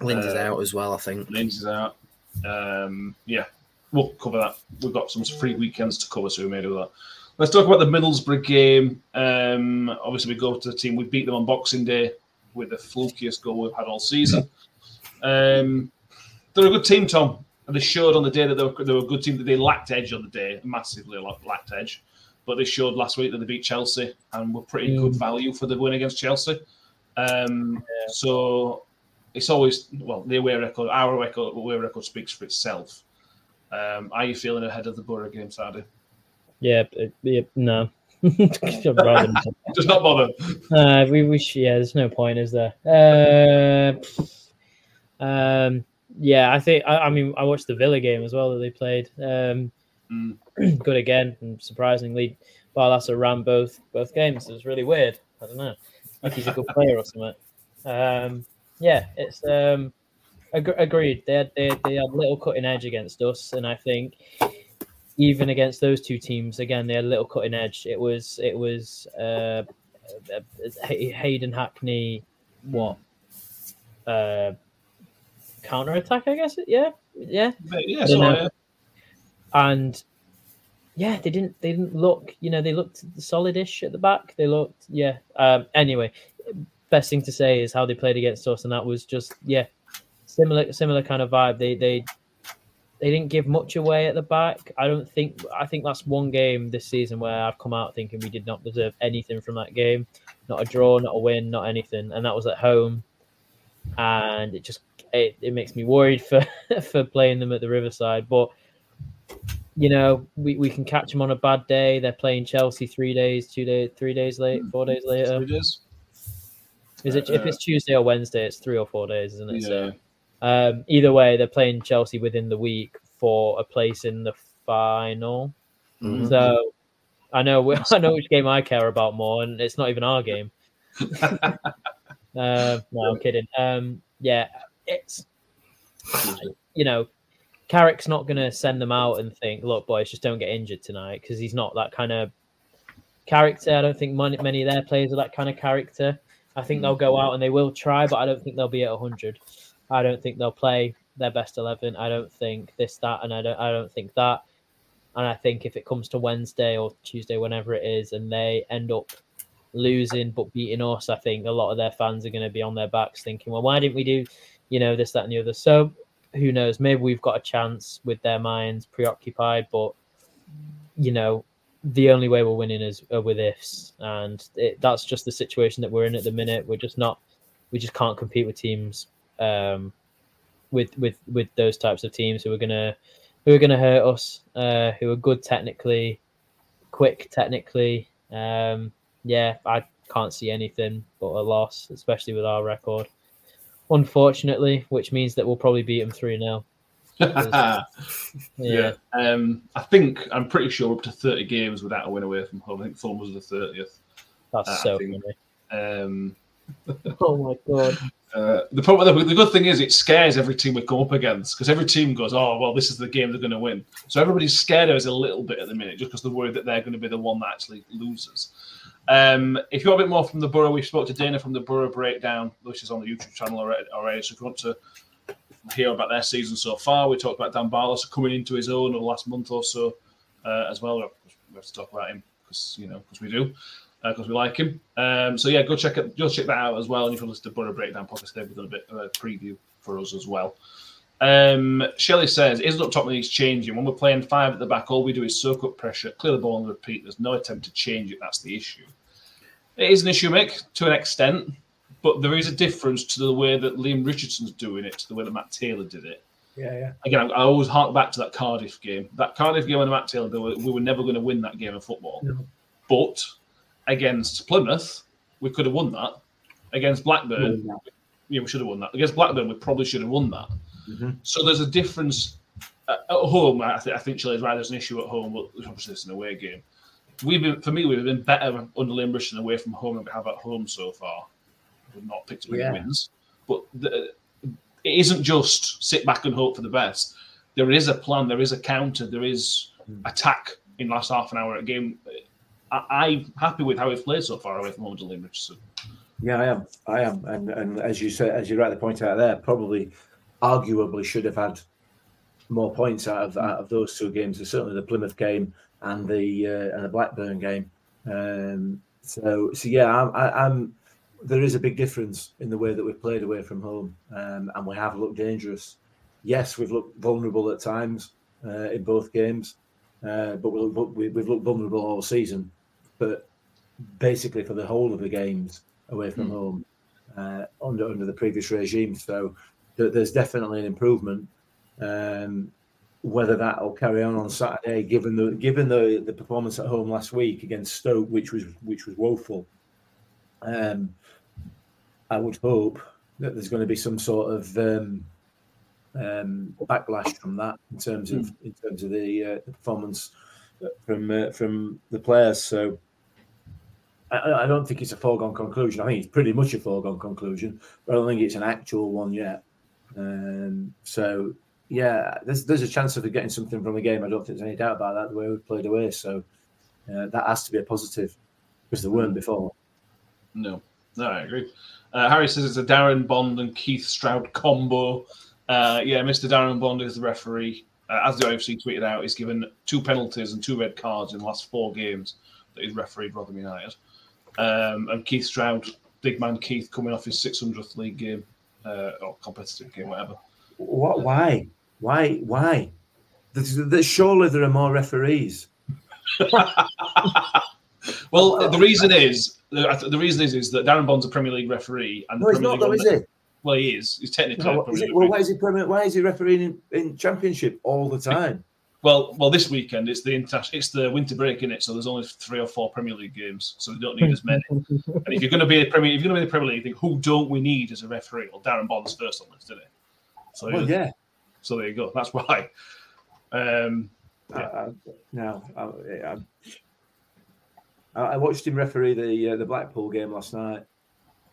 Lindsay's Uh, out as well, I think. Lindsay's out. Um, yeah, we'll cover that. We've got some free weekends to cover, so we may do that. Let's talk about the Middlesbrough game. Um, obviously, we go to the team. We beat them on Boxing Day with the flukiest goal we've had all season. Um, they're a good team, Tom, and they showed on the day that they were, they were a good team. That they lacked edge on the day, massively lacked edge. But they showed last week that they beat Chelsea and were pretty good value for the win against Chelsea. Um, So it's always well the away record, our record, away record speaks for itself. Um, are you feeling ahead of the Borough game Saturday? Yeah, but- yeah no. Rather not. Just not bother. Uh, we wish, yeah, there's no point, is there? Uh, um, yeah, I think, I, I mean, I watched the Villa game as well that they played. Um, Mm. good again, and surprisingly, Barlaser ran both both games. It was really weird. I don't know, like he's a good player or something. Um, yeah, it's um, ag- agreed. They had they, they had little cutting edge against us, and I think even against those two teams, again they had a little cutting edge. It was it was uh, uh, Hay- Hayden Hackney, what uh, counter attack? I guess. Yeah, yeah, Yeah, I so, yeah. and yeah, they didn't they didn't look. You know, they looked solidish at the back. They looked yeah. Um, anyway, best thing to say is how they played against us, and that was just yeah, similar similar kind of vibe. They they they didn't give much away at the back. I don't think. I think that's one game this season where I've come out thinking we did not deserve anything from that game. Not a draw, not a win, not anything, and that was at home. And it just it, it makes me worried for for playing them at the Riverside, but you know, we, we can catch them on a bad day. They're playing Chelsea three days, two days, three days late, four days later. Three days. Is it if it's uh, Tuesday or Wednesday? It's three or four days, isn't it? Yeah. So, um, either way, they're playing Chelsea within the week for a place in the final. Mhm. So, I know I know which game I care about more, and it's not even our game. Uh, no, I'm kidding. Um, yeah, it's you know, Carrick's not going to send them out and think, "Look, boys, just don't get injured tonight," because he's not that kind of character. I don't think many, many of their players are that kind of character. I think they'll go out and they will try, but I don't think they'll be at hundred. I don't think they'll play their best eleven. I don't think this, that, and I don't. I don't think that. And I think if it comes to Wednesday or Tuesday, whenever it is, and they end up losing but beating us, I think a lot of their fans are going to be on their backs thinking, well, why didn't we do, you know, this, that, and the other? So who knows? Maybe we've got a chance with their minds preoccupied, but, you know, the only way we're winning is uh, with ifs. And it, that's just the situation that we're in at the minute. We're just not, we just can't compete with teams. Um, with with with those types of teams who are gonna who are gonna hurt us, uh, who are good technically, quick technically. Um, yeah, I can't see anything but a loss, especially with our record. unfortunately, which means that we'll probably beat them 3 0. yeah. Yeah. Um, I think I'm pretty sure up to 30 games without a win away from home. I think Fulham was the 30th. That's Uh, so funny. Um, Oh my god. uh, the problem, the, good thing is, it scares every team we go up against because every team goes, "Oh, well, this is the game they're going to win." So everybody's scared of us a little bit at the minute, just because they're worried that they're going to be the one that actually loses. Um, if you want a bit more from the Borough, we spoke to Dana from the Borough Breakdown, which is on the YouTube channel already. already. So if you want to hear about their season so far, we talked about Dan Barlaser coming into his own over the last month or so uh, as well. We have to talk about him because you know because we do because we like him. Um, so yeah, go check it. Go check that out as well. And if you listen to Borough Breakdown podcast. They've done a bit of a preview for us as well. Um, Shelley says, "Isn't up top needs changing. When we're playing five at the back, all we do is soak up pressure, clear the ball, and repeat. There's no attempt to change it. That's the issue. It is an issue, Mick, to an extent, but there is a difference to the way that Leam Richardson's doing it to the way that Matt Taylor did it. Yeah, yeah. Again, I I always hark back to that Cardiff game. That Cardiff game when Matt Taylor, we were never going to win that game of football. But against Plymouth, we could have won that. Against Blackburn, yeah, we should have won that. Against Blackburn, we probably should have won that. So there's a difference uh, at home. I, th- I think Shelley's right. There's an issue at home, but obviously it's an away game. We've been, for me, we've been better under Leam Richardson away from home than we have at home so far. We've not picked up any Yeah. wins, but the, it isn't just sit back and hope for the best. There is a plan. There is a counter. There is attack in last half an hour at game. I, I'm happy with how we've played so far away from home to Leam Richardson. Yeah, I am. I am. And and as you said, as you rightly point out there, probably arguably should have had more points out of out of those two games. Certainly the Plymouth game and the uh, and the Blackburn game. Um, so so yeah, I'm, I, I'm. There is a big difference in the way that we've played away from home, um, and we have looked dangerous. Yes, we've looked vulnerable at times uh, in both games, uh, but we, we've looked vulnerable all season. But basically, for the whole of the games away from Hmm. home uh, under under the previous regime, so th- there's definitely an improvement. Um, whether that will carry on on Saturday, given the given the, the performance at home last week against Stoke, which was which was woeful, um, I would hope that there's going to be some sort of um, um, backlash from that in terms of in terms of the, uh, the performance from uh, from the players. So I, I don't think it's a foregone conclusion. I think it's pretty much a foregone conclusion, but I don't think it's an actual one yet. Um, so yeah, there's there's a chance of getting something from the game. I don't think there's any doubt about that. The way we played away, so uh, that has to be a positive because there weren't before. No, no, I agree. Uh, Harry says it's a Darren Bond and Keith Stroud combo. Uh, yeah, Mr. Darren Bond is the referee. Uh, as the IFC tweeted out, he's given two penalties and two red cards in the last four games that he's refereed Rotherham United. Um, and Keith Stroud, big man Keith, coming off his 600th league game uh, or competitive game, whatever. What? Why? Why? Why? There's, there's, surely there are more referees. Well, the reason is the, the reason is is that Darren Bond's a Premier League referee, and No, he's not, though, is he? Well, he is. He's technically. No, a Premier is it- well, why is he premier, Why is he refereeing in, in Championship all the time? Well, well, this weekend it's the inter- it's the winter break in it, so there's only three or four Premier League games, so we don't need as many. and if you're going to be a Premier, if you're going to be the Premier League, think who don't we need as a referee? Well, Darren Bond's first on the list, isn't it? So Well, yeah. So there you go. That's why. Um, I, I, no, I, I, I watched him referee the uh, the Blackpool game last night,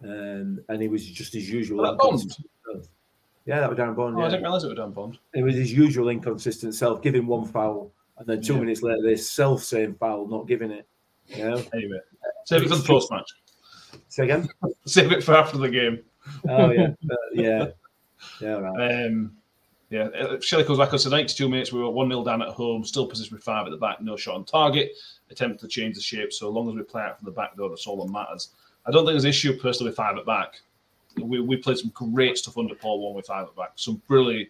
um, and he was just as usual. Was that Bond? Yeah, that was Darren Bond. oh, yeah. I didn't realise it was Darren Bond. It was his usual inconsistent self, giving one foul, and then two Yeah. minutes later, this self same foul, not giving it. You know? Anyway, save it for the post match. Say again? Save it for after the game. Oh yeah, Uh, yeah, yeah. Right. Um, yeah, uh, Shelley comes back on so 92 minutes. We were 1 0 down at home, still positioned with five at the back, no shot on target. Attempt to change the shape. So long as we play out from the back, though, that's all that matters. I don't think there's an issue personally with five at back. We, we played some great stuff under Paul Warne with five at back, some brilliant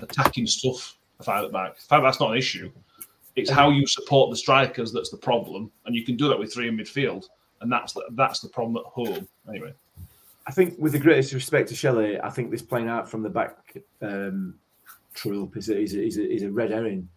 attacking stuff five at back. Five that's not an issue. It's how you support the strikers that's the problem, and you can do that with three in midfield, and that's the, that's the problem at home. Anyway, I think, with the greatest respect to Shelley, I think this playing out from the back um, trope is a, is, a, is, a, is a red herring.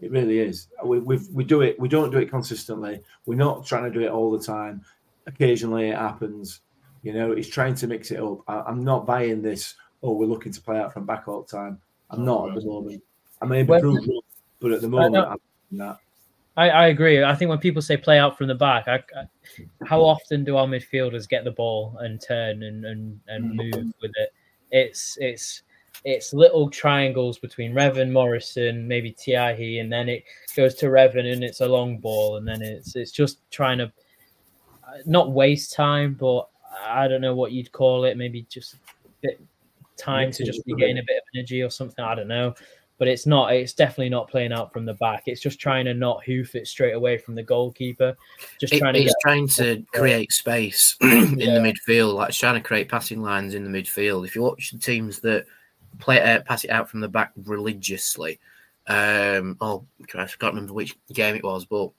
It really is. We we do it. We don't do it consistently. We're not trying to do it all the time. Occasionally, it happens. You know, he's trying to mix it up. I, am not buying this. Oh, we're looking to play out from back all the time. I'm not at the moment. I may be well, but at the moment, I'm not. I, I agree. I think when people say play out from the back, I, I, how often do our midfielders get the ball and turn and and, and mm. move with it? It's it's it's little triangles between Revan, Morrison, maybe Tiehi, and then it goes to Revan and it's a long ball, and then it's it's just trying to uh, not waste time, but I don't know what you'd call it. Maybe just a bit time to just regain a bit of energy or something. I don't know but it's not. It's definitely not playing out from the back. It's just trying to not hoof it straight away from the goalkeeper. Just trying it, to. It's trying to create space in yeah. the midfield, like it's trying to create passing lines in the midfield. If you watch the teams that play uh, pass it out from the back religiously, um, oh, I can't remember which game it was, but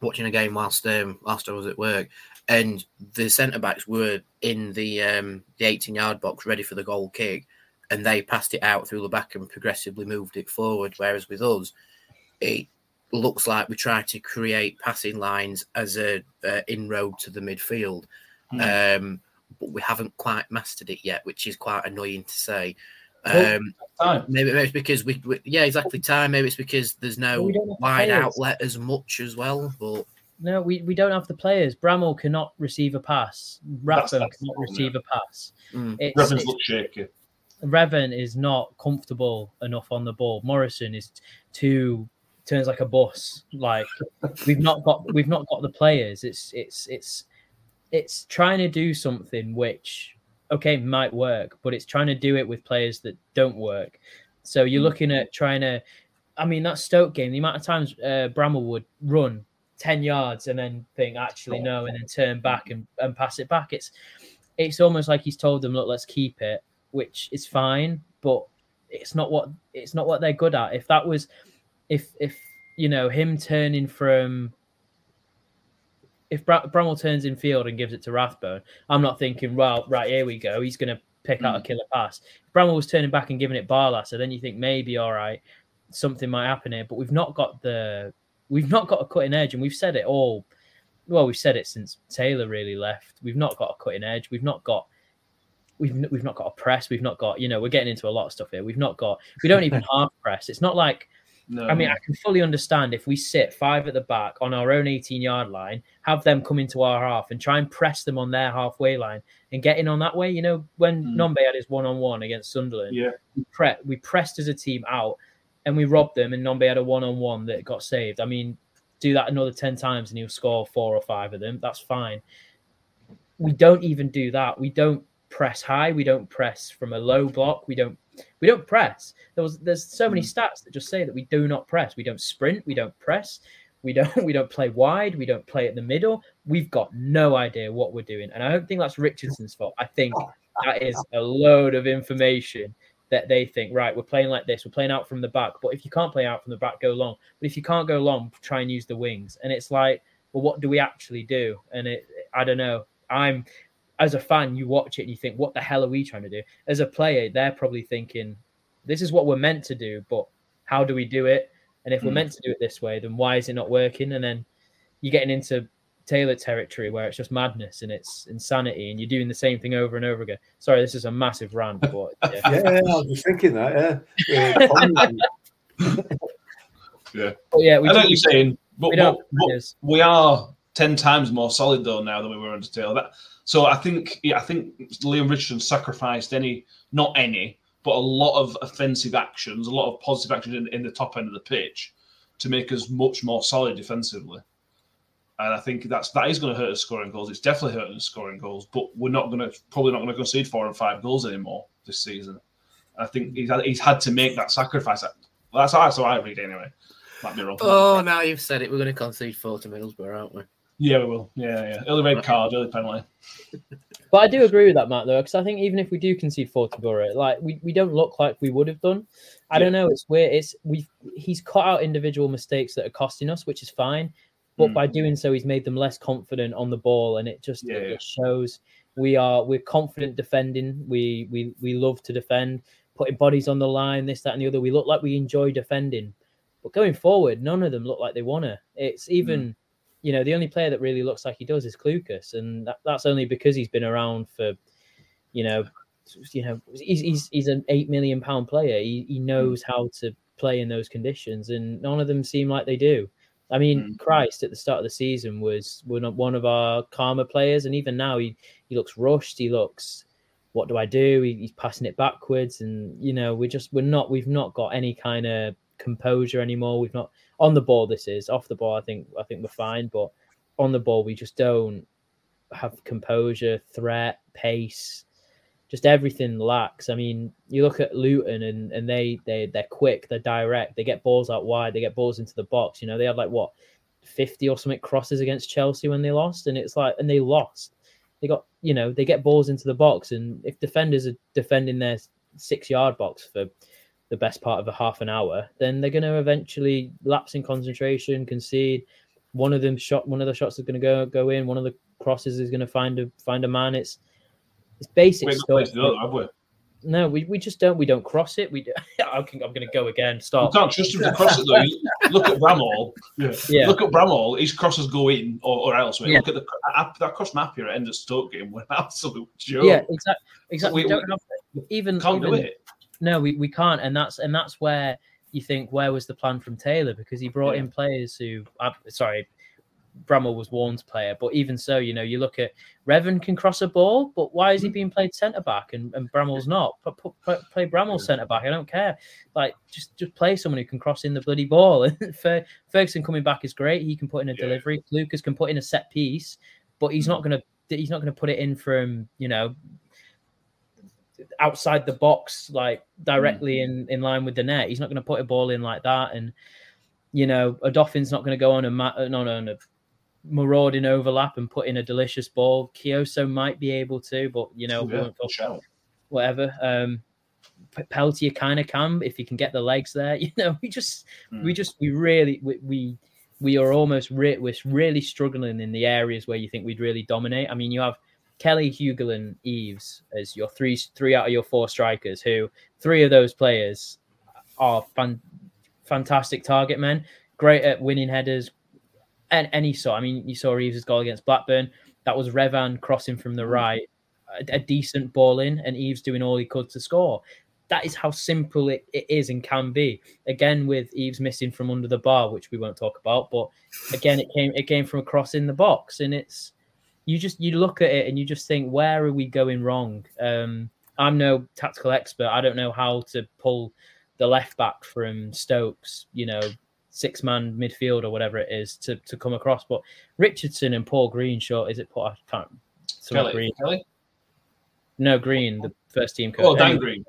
watching a game whilst um, whilst I was at work, and the centre backs were in the um, the 18 yard box ready for the goal kick and they passed it out through the back and progressively moved it forward. Whereas with us, it looks like we try to create passing lines as a uh, inroad to the midfield, mm. um, but we haven't quite mastered it yet, which is quite annoying to say. Um, maybe, maybe it's because we, we, yeah, exactly time. Maybe it's because there's no well, wide outlet as much as well. But no, we, we don't have the players. Bramall cannot receive a pass. Rathbone cannot receive a pass. Mm. It's, look shaky. Revan is not comfortable enough on the ball. Morrison is too turns like a bus. Like we've not got we've not got the players. It's it's it's it's trying to do something which okay might work, but it's trying to do it with players that don't work. So you're hmm. looking at trying to. I mean that Stoke game, the amount of times uh, Bramall would run ten yards and then think actually no, and then turn back and, and pass it back. It's it's almost like he's told them, look, let's keep it which is fine, but it's not what it's not what they're good at. If that was, if if you know him turning from, if Br- Bramall turns in field and gives it to Rathbone, I'm not thinking, well, right here we go, he's going to pick mm. out a hmm. killer pass. If Bramall was turning back and giving it Barlaser, then you think maybe all right, something might happen here. But we've not got the we've not got a cutting edge, and we've said it all. Well, we've said it since Taylor really left. We've not got a cutting edge. We've not got we've we've not got a press. We've not got you know we're getting into a lot of stuff here. We've not got we don't even half press. It's not like no. I mean I can fully understand if we sit five at the back on our own 18 yard line, have them come into our half and try and press them on their halfway line and get in on that way. You know when mm. Nombe had his one on one against Sunderland, yeah, we, pre- we pressed as a team out and we robbed them and Nombe had a one on one that got saved. I mean do that another 10 times and he'll score four or five of them. That's fine. We don't even do that. We don't press high. We don't press from a low block. We don't we don't press. There was there's so many hmm. stats that just say that we do not press. We don't sprint. We don't press. We don't we don't play wide. We don't play at the middle. We've got no idea what we're doing, and I don't think that's Richardson's fault. I think that is a load of information that they think right. We're playing like this. We're playing out from the back. But if you can't play out from the back, go long. But if you can't go long, try and use the wings. And it's like, well, what do we actually do? And it, I don't know. I'm as a fan, you watch it and you think, what the hell are we trying to do? As a player, they're probably thinking, this is what we're meant to do, but how do we do it? And if mm. we're hmm. meant to do it this way, then why is it not working? And then you're getting into Taylor territory where it's just madness and it's insanity, and you're doing the same thing over and over again. Sorry, this is a massive rant, but yeah, yeah I was thinking that. Yeah, yeah. But yeah, we I know what you're saying, but, we, but, but we are ten times more solid though now than we were under Taylor. That so I think yeah, I think Leam Richardson sacrificed any, not any, but a lot of offensive actions, a lot of positive actions in, in the top end of the pitch to make us much more solid defensively. And I think that's that is going to hurt us scoring goals. It's definitely hurting us scoring goals, but we're not going to probably not going to concede four and five goals anymore this season. I think he's had, he's had to make that sacrifice. That's, that's how I read it anyway. Might be wrong. Oh, now you've said it. We're going to concede four to Middlesbrough, aren't we? Yeah, we will. Yeah, yeah. Early red card, early penalty. But I do agree with that, Matt, though, because I think even if we do concede four to Borough, like we, we don't look like we would have done. I yeah. don't know. It's weird. It's we he's cut out individual mistakes that are costing us, which is fine. But mm. by doing so, he's made them less confident on the ball, and it just, yeah, it yeah. shows we are we're confident defending. We we we love to defend, putting bodies on the line, this, that, and the other. We look like we enjoy defending, but going forward, none of them look like they wanna. It's even. Mm you know, the only player that really looks like he does is Clucas, and that, that's only because he's been around for, you know, you know, he's he's, he's an eight million pound player. He he knows how to play in those conditions, and none of them seem like they do. I mean, mm. Christ at the start of the season was one of our calmer players, and even now he he looks rushed. He looks, what do I do? He, he's passing it backwards, and you know, we just we're not we've not got any kind of composure anymore. We've not on the ball. This is off the ball. I think I think we're fine, but on the ball we just don't have composure, threat, pace. Just everything lacks. I mean, you look at Luton and, and they they they're quick, they're direct, they get balls out wide, they get balls into the box. You know, they had like what 50 or something crosses against Chelsea when they lost, and it's like and they lost. They got, you know, they get balls into the box, and if defenders are defending their six yard box for the best part of a half an hour, then they're going to eventually lapse in concentration, concede. One of them shot, one of the shots is going to go go in. One of the crosses is going to find a find a man. It's it's basic Wait, stuff. have we? No, we, we just don't. We don't cross it. We do, I'm, I'm going to go again. Stop. You can't trust him to cross it though. Look at Bramall. Yeah. Yeah. Look at Bramall. His crosses go in or, or elsewhere. Yeah. Look at the that, that cross map here at end of Stoke game. What an absolute joke. Yeah, exactly. Exactly. We- We, don't have even Can't do it. No, we, we can't, and that's and that's where you think where was the plan from Taylor because he brought in players who, uh, sorry, Bramall was Warne's player, but even so, you know, you look at Revan can cross a ball, but why is he mm. being played centre back and, and Bramall's not? Put, put, play Bramall centre back. I don't care. Like just just play someone who can cross in the bloody ball. Fer- Ferguson coming back is great. He can put in a delivery. Clucas can put in a set piece, but he's not mm. gonna he's not gonna put it in from you know outside the box, like directly mm. in, in line with the net. He's not going to put a ball in like that. And, you know, a Dolphin's not going to go on a, ma- no, no, no, marauding overlap and put in a delicious ball. Kioso might be able to, but, you know, Yeah, won't go- shout. whatever. Um, Peltier kind of can if he can get the legs there. You know, we just, we just, we really, we, we, we are almost re- we're really struggling in the areas where you think we'd really dominate. I mean, you have Kelly, Hugill, and Eaves as your three three out of your four strikers. Who three of those players are fan, fantastic target men, great at winning headers, and any sort. I mean, you saw Eaves' goal against Blackburn. That was Revan crossing from the right, a, a decent ball in, and Eaves doing all he could to score. That is how simple it, it is and can be. Again, with Eaves missing from under the bar, which we won't talk about, but again, it came it came from a cross in the box, and it's you just you look at it and you just think, where are we going wrong? Um, I'm no tactical expert. I don't know how to pull the left back from Stokes, you know, six man midfield or whatever it is to, to come across. But Richardson and Paul Green, sure, is it Paul? I can't. Kelly. Green. Kelly? No, Green, the first team coach. Oh, Dan Green.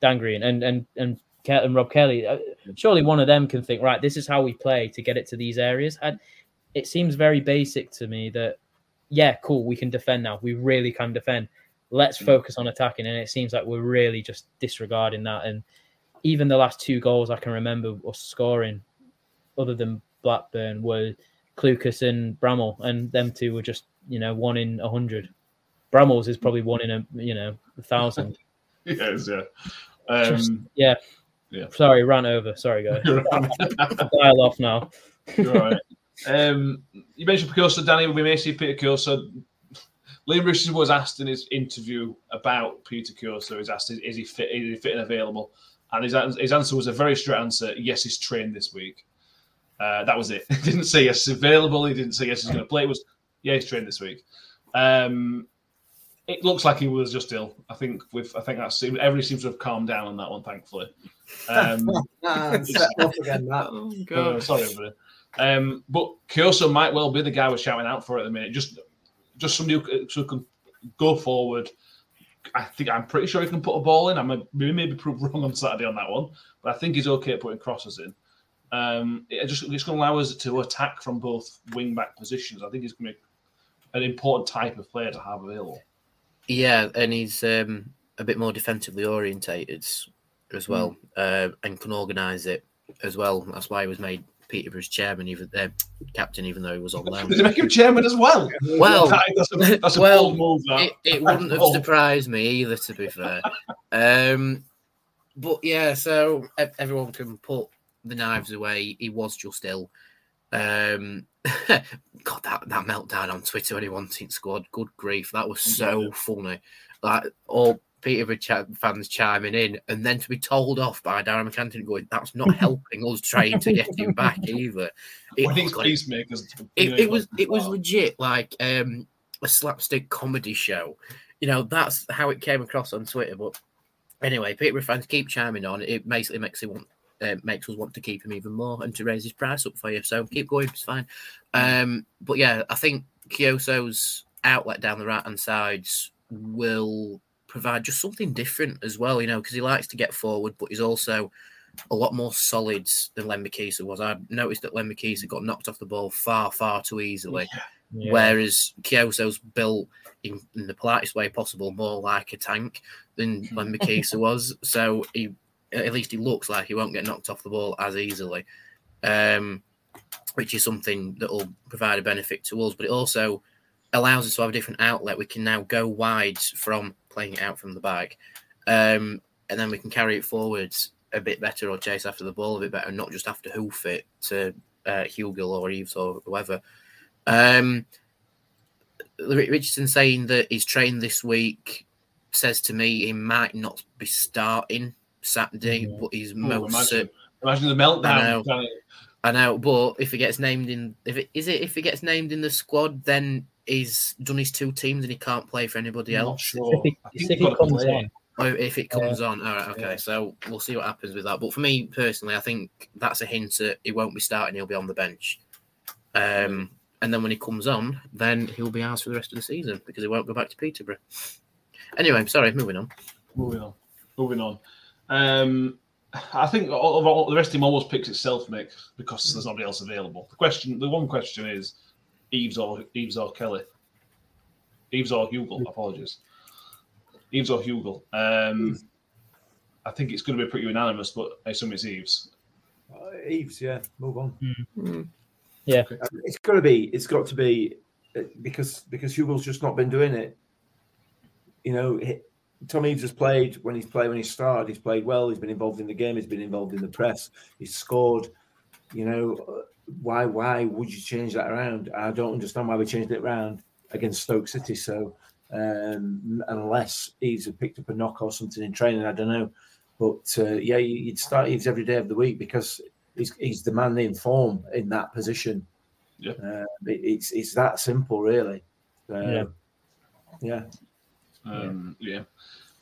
Dan Green and and and, Ke- and Rob Kelly. Uh, Surely one of them can think, right, this is how we play to get it to these areas. And it seems very basic to me that, yeah, cool, we can defend now. We really can defend. Let's focus on attacking. And it seems like we're really just disregarding that. And even the last two goals I can remember us scoring, other than Blackburn, were Clucas and Bramall, and them two were just you know one in a hundred. Bramall's is probably one in a you know a thousand. Yes, yeah. Just- Um, yeah. yeah. Sorry, ran over. Sorry, guys. Dial off now. You're all right. Um, you mentioned Kioso, Danny. We may see Peter Kioso. Leam Richardson was asked in his interview about Peter Kioso. He's asked, is, is he fit? Is he fit and available? And his, his answer was a very straight answer. Yes, he's trained this week. Uh, that was it. He didn't say yes, he's available. He didn't say yes, he's going to play. It was yeah, he's trained this week. Um, it looks like he was just ill. I think with I think that's everybody seems to have calmed down on that one, thankfully. Um, Ah, set off again, that. Oh, sorry, everybody. Um, but Kioso might well be the guy we're shouting out for at the minute. Just, just somebody who, who can go forward. I think I'm pretty sure he can put a ball in. I may, we may be proved wrong on Saturday on that one, but I think he's okay at putting crosses in. Um, it just it's going to allow us to attack from both wing back positions. I think he's going to be an important type of player to have available. Yeah, and he's um, a bit more defensively orientated as well, uh, and can organise it as well. That's why he was made Peterborough's chairman, even uh, captain, even though he was on loan. Did they make him chairman as well? Well, that's a, that's a well, move. It, it wouldn't have surprised me either, to be fair. um, but yeah, so everyone can put the knives away. He was just ill. Um, God, that, that meltdown on Twitter when he wanted squad, good grief, that was so funny. Like all Peterborough fans chiming in, and then to be told off by Darragh MacAnthony going, that's not helping us trying to get him back either. I think was like- it, it was it was legit like um a slapstick comedy show. You know, that's how it came across on Twitter. But anyway, Peterborough fans keep chiming on. It basically makes it want uh, makes us want to keep him even more and to raise his price up for you. So keep going, it's fine. Um, but yeah, I think Kioso's outlet down the right hand sides will provide just something different as well. You know, because he likes to get forward, but he's also a lot more solid than Lembikisa was. I noticed that Lembikisa got knocked off the ball far, far too easily. Yeah. Whereas Kioso's built in, in the politest way possible, more like a tank than Lembikisa was. So he, at least he looks like he won't get knocked off the ball as easily, um, which is something that will provide a benefit to us. But it also allows us to have a different outlet. We can now go wide from playing it out from the back, um, and then we can carry it forwards a bit better or chase after the ball a bit better, not just have to hoof it to uh, or Eaves or whoever. Um, Richardson saying that he's trained this week says to me he might not be starting Saturday, but he's Oh, most imagine, cer- imagine the I meltdown. know. I know, but if he gets named in, if it is it if he gets named in the squad, then he's done his two teams and he can't play for anybody Not else. sure. If he, I if you've he got to comes on, Or if it comes Yeah. on, all right, okay. Yeah. So we'll see what happens with that. But for me personally, I think that's a hint that he won't be starting. He'll be on the bench. Um, and then when he comes on, then he'll be ours for the rest of the season because he won't go back to Peterborough. Anyway, sorry, moving on. Moving on. Moving on. Um, I think all, all, the rest of him almost picks itself, Mick, because there's nobody else available. The question, the one question is, Eaves or Eaves or Kelly, Eaves or Hugill. Apologies, Eaves or Hugill. Um, I think it's going to be pretty unanimous, but I assume it's Eaves. Uh, Eaves, yeah, move on. yeah, It's got to be. It's got to be uh, because because Hugill's just not been doing it. You know, he, Tom Eaves has played when he's played when he started. He's played well. He's been involved in the game. He's been involved in the press. He's scored. You know, uh, why why would you change that around? I don't understand why we changed it around against Stoke City. So um, unless Eaves had picked up a knock or something in training, I don't know. But uh, yeah, you- you'd start Eaves every day of the week because he's, he's the man in form in that position. Yeah. Uh, it- it's it's that simple, really. Uh, Yeah. yeah. Um, yeah.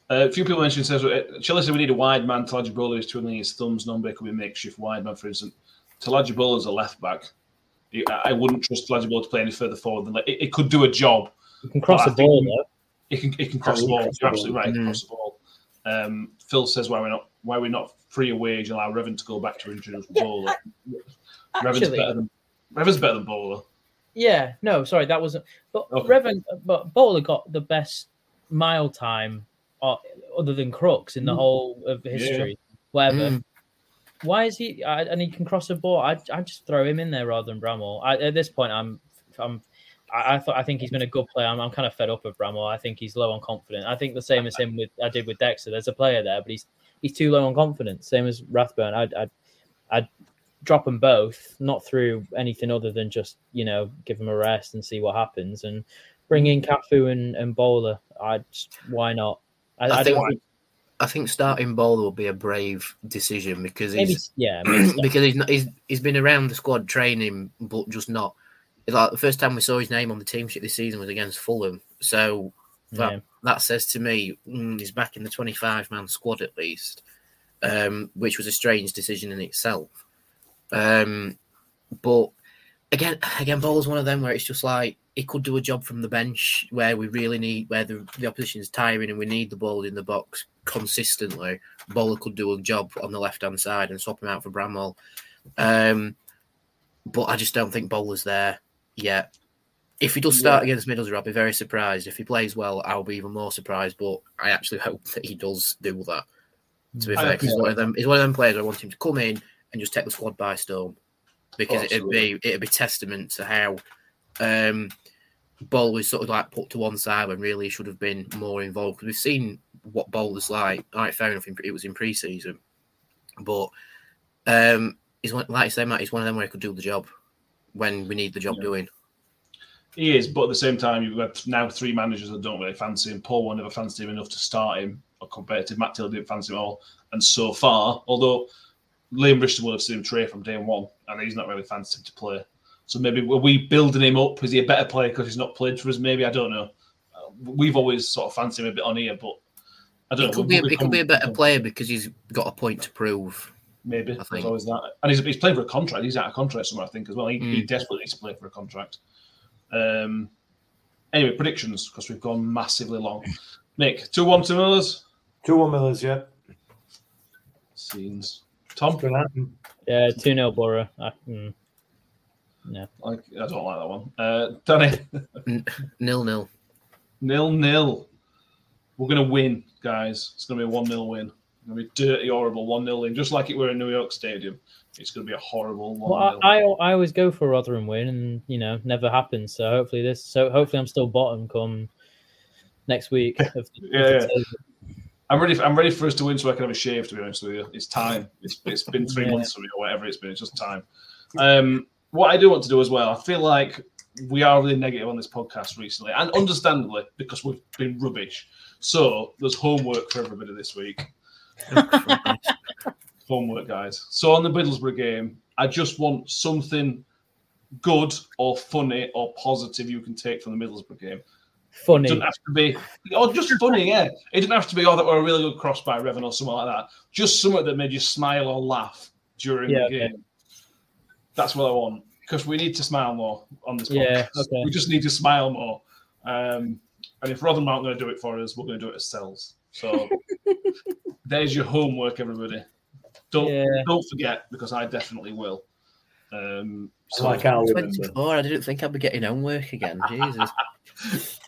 Uh, a few people mentioned says uh, Chelsea we need a wide man. Tolaji Bola is twiddling his thumbs. Number could be makeshift wide man, for instance. Tolaji Bola is a left back. I I wouldn't trust Tolaji Bola to play any further forward than that. It, it could do a job. you can cross But the ball though. It can it can cross the Oh, ball. cross You're absolutely right. it can Mm. Cross the ball. Um, Phil says why we're not why we're not free of wage and allow Revan to go back to introduce Bowler. Revan's Actually, better than Revan's better than Bowler. Yeah, no, sorry, that wasn't. But Okay. Revan, but Bowler got the best mile time, uh, other than Crooks in the Mm. whole of history. Whatever. Mm. Why is he? I, and he can cross a ball. I I just throw him in there rather than Bramall. I, at this point, I'm I'm. I, I thought I think he's been a good player. I'm, I'm kind of fed up with Bramall. I think he's low on confidence. I think the same as him with I did with Dexter. There's a player there, but he's he's too low on confidence. Same as Rathbone. I'd I'd, I'd drop them both, not through anything other than just you know give them a rest and see what happens, and bring in Cafu and and Bowler. I just why not? I, I I, think think I think starting Bowler will be a brave decision because maybe he's yeah maybe because he's not, he's he's been around the squad training, but just not. Like the first time we saw his name on the team sheet this season was against Fulham. So that Yeah. that says to me mm, he's back in the twenty-five man squad at least, um, which was a strange decision in itself. Um, but again, again, Bowler's one of them where it's just like he could do a job from the bench where we really need where the, the is tiring and we need the ball in the box consistently. Bowler could do a job on the left hand side and swap him out for Bramall. Um, but I just don't think Bowler's there yet. If he does start against Middlesbrough, I'll be very surprised. If he plays well, I'll be even more surprised. But I actually hope that he does do that. To be I fair, he's one of them. He's one of them players. I want him to come in and just take the squad by storm because Oh, it'd be it'd be testament to how um, Ball was sort of like put to one side when really he should have been more involved. Because we've seen what Bowler's like. All right, fair enough. It was in pre-season, but um, he's one, like I say, Matt. He's one of them where he could do the job. when we need the job doing. He is, but at the same time, you've got now three managers that don't really fancy him. Paul one never fancied him enough to start him, A competitive Matt Taylor didn't fancy him at all. And so far, although Liam Bristol will have seen him trade from day one, and he's not really fancied to play. So maybe were we building him up? Is he a better player because he's not played for us? Maybe I don't know. Uh, We've always sort of fancied him a bit on here, but I don't He know. could be, a, he could be a better player because he's got a point to prove. Maybe I think. always that, and he's, he's playing for a contract. He's out of contract somewhere, I think, as well. He, he Mm. desperately needs to play for a contract. Um. Anyway, predictions because we've gone massively long. Nick, two one to Millers. Two one Millers, yeah. Scenes. Tom, Yeah, 2 0 Borough. I, mm, no. like I don't like that one. Uh, Danny, Nil nil. nil nil. We're gonna win, guys. It's gonna be a one 0 win. It's gonna be dirty, horrible one 0 win, just like it were in New York Stadium. It's gonna be a horrible one Well, 0 I, I I always go for a Rotherham win, and you know, never happens. So hopefully this. So hopefully I'm still bottom come next week. Of the, of I'm ready. For, I'm ready for us to win, so I can have a shave. To be honest with you, it's time. It's it's been three Yeah. months for me, or whatever it's been. It's just time. Um, what I do want to do as well, I feel like we are really negative on this podcast recently, and understandably because we've been rubbish. So there's homework for everybody this week. homework, guys. So on the Middlesbrough game, I just want something good or funny or positive you can take from the Middlesbrough game. Funny. It doesn't have to be, or just funny, yeah. It didn't have to be, oh, that were a really good cross by Revan or something like that. Just something that made you smile or laugh during Yeah, the okay. game. That's what I want because we need to smile more on this podcast. Yeah, okay. We just need to smile more. Um, and if Rotherham aren't going to do it for us, we're going to do it ourselves. So there's your homework, everybody. Don't Yeah. don't forget because I definitely will. Um, so Like our women. 24. I didn't think I'd be getting homework again. Jesus.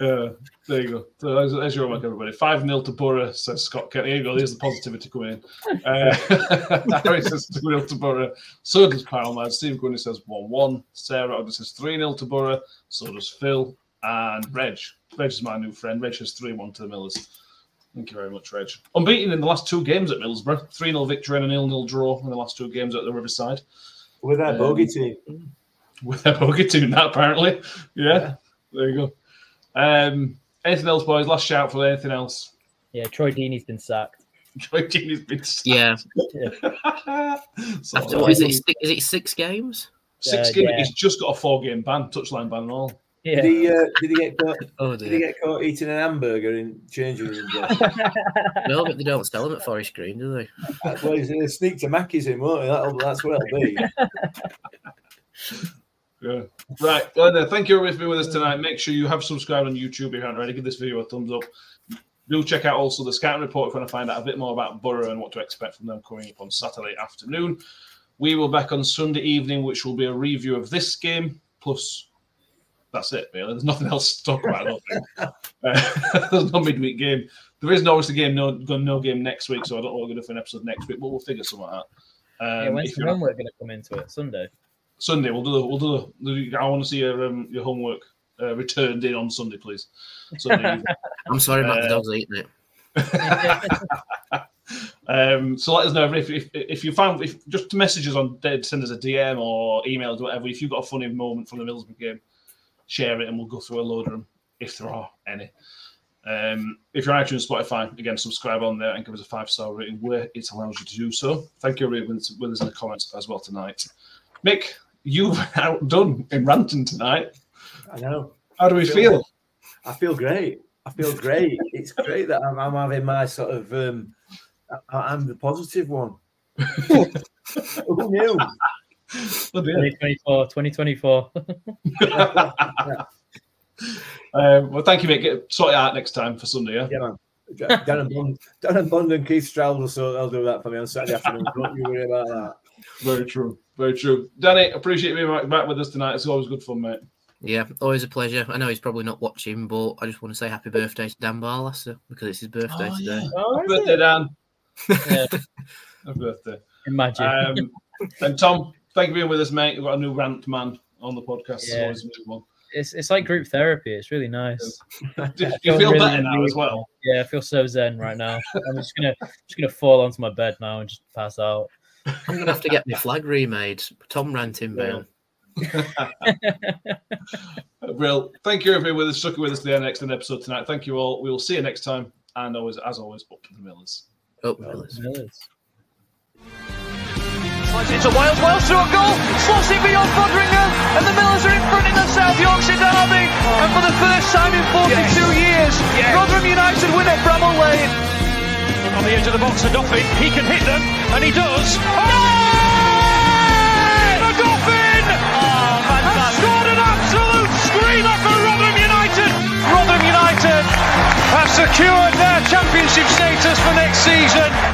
Uh, there you go. So there's, there's your homework, everybody. 5 0 to Borough, says Scott Kent. Here you go. There's the positivity coming in. Uh, Harry says 2 0 to Borough. So does Kyle Ladd. Steve Gunny says 1 1. Sarah Ogden says 3 0 to Borough. So does Phil. And Reg. Reg is my new friend. Reg says 3 1 to the Millers. Thank you very much, Reg. Unbeaten in the last two games at Middlesbrough. 3 0 victory and a 0 0 draw in the last two games at the Riverside. With our Um, bogey team. with a bogey team, that apparently. Yeah, there you go. Um, anything else, boys? Last shout for anything else. Yeah, Troy Deeney's been sacked. Troy Deeney's been sacked. Yeah. So, After what is it? Six, is it six games? Six Uh, games. yeah. He's just got a four game ban, touchline ban and all. Yeah. Did he, uh, did he get caught? Oh Did he get caught eating an hamburger in changing room? No, but they don't sell them at Forest Green, do they? well, he's gonna sneak to Mackey's in, won't he? That'll, that's where it'll be. Yeah. Right. Well, then, thank you for being with us tonight. Make sure you have subscribed on YouTube if you haven't already. Give this video a thumbs up. Do check out also the scouting report if you want to find out a bit more about Borough and what to expect from them coming up on Saturday afternoon. We will be back on Sunday evening, which will be a review of this game. Plus, that's it, really. There's nothing else to talk about, I don't think. Uh, there's no midweek game. There is no obviously game, no, no game next week, so I don't know what we're going to do for an episode next week, but we'll figure something out. Um, yeah, when's you're- going to come into it? Sunday. Sunday. We'll do the. We'll do the. the I want to see your um, your homework uh, returned in on Sunday, please. Sunday. I'm sorry, Matt. The Uh, dog's eating it. um, so let us know if, if if you found if just messages on send us a DM or emails whatever. If you've got a funny moment from the Middlesbrough game, share it and we'll go through a load of them if there are any. Um, if you're on iTunes, Spotify, again, subscribe on there and give us a five star rating where it allows you to do so. Thank you with with us in the comments as well tonight. Mick, you've outdone in ranting tonight. I know. How do we feel? I feel great. I feel great. it's great that I'm, I'm having my sort of. Um, I, I'm the positive one. Who knew? Oh, dear. 2024. 2024. Um, well, thank you, Mick. Get, sort it out next time for Sunday, yeah? Yeah, man. Dan and Bond, Dan and Bond and Keith Stroud, so they'll do that for me on Saturday afternoon. Don't you worry about that. Very true. Very true. Danny, appreciate you being back- back with us tonight. It's always good fun, mate. Yeah, always a pleasure. I know he's probably not watching, but I just want to say happy birthday to Dan Barlaser because it's his birthday Oh, today. Oh, Happy birthday, it? Dan. Yeah. Happy birthday. Imagine. Um, and Tom, thank you for being with us, mate. We've got a new rant man on the podcast. It's Yeah. always a new one. it's it's like group therapy. It's really nice. Do you feel really better now as well? Yeah, I feel so zen right now. I'm just gonna just gonna fall onto my bed now and just pass out. I'm gonna have to get my flag remade. Tom Ranting Yeah. Bale. Thank you everyone with us, sticking with us to the next episode tonight. Thank you all. We will see you next time. And always, as always, up for the Millers. Up Millers. Millers. Slides into Wiles, Wiles through a goal, slots it beyond Foderingham, and the Millers are in front in the South Yorkshire Derby. And for the first time in 42 years, Rotherham United win at Bramall Lane. On the edge of the box for Doffin. He can hit them, and he does. Oh! McGoffin has scored an absolute screamer for Rotherham United. Rotherham United Have secured their championship status for next season.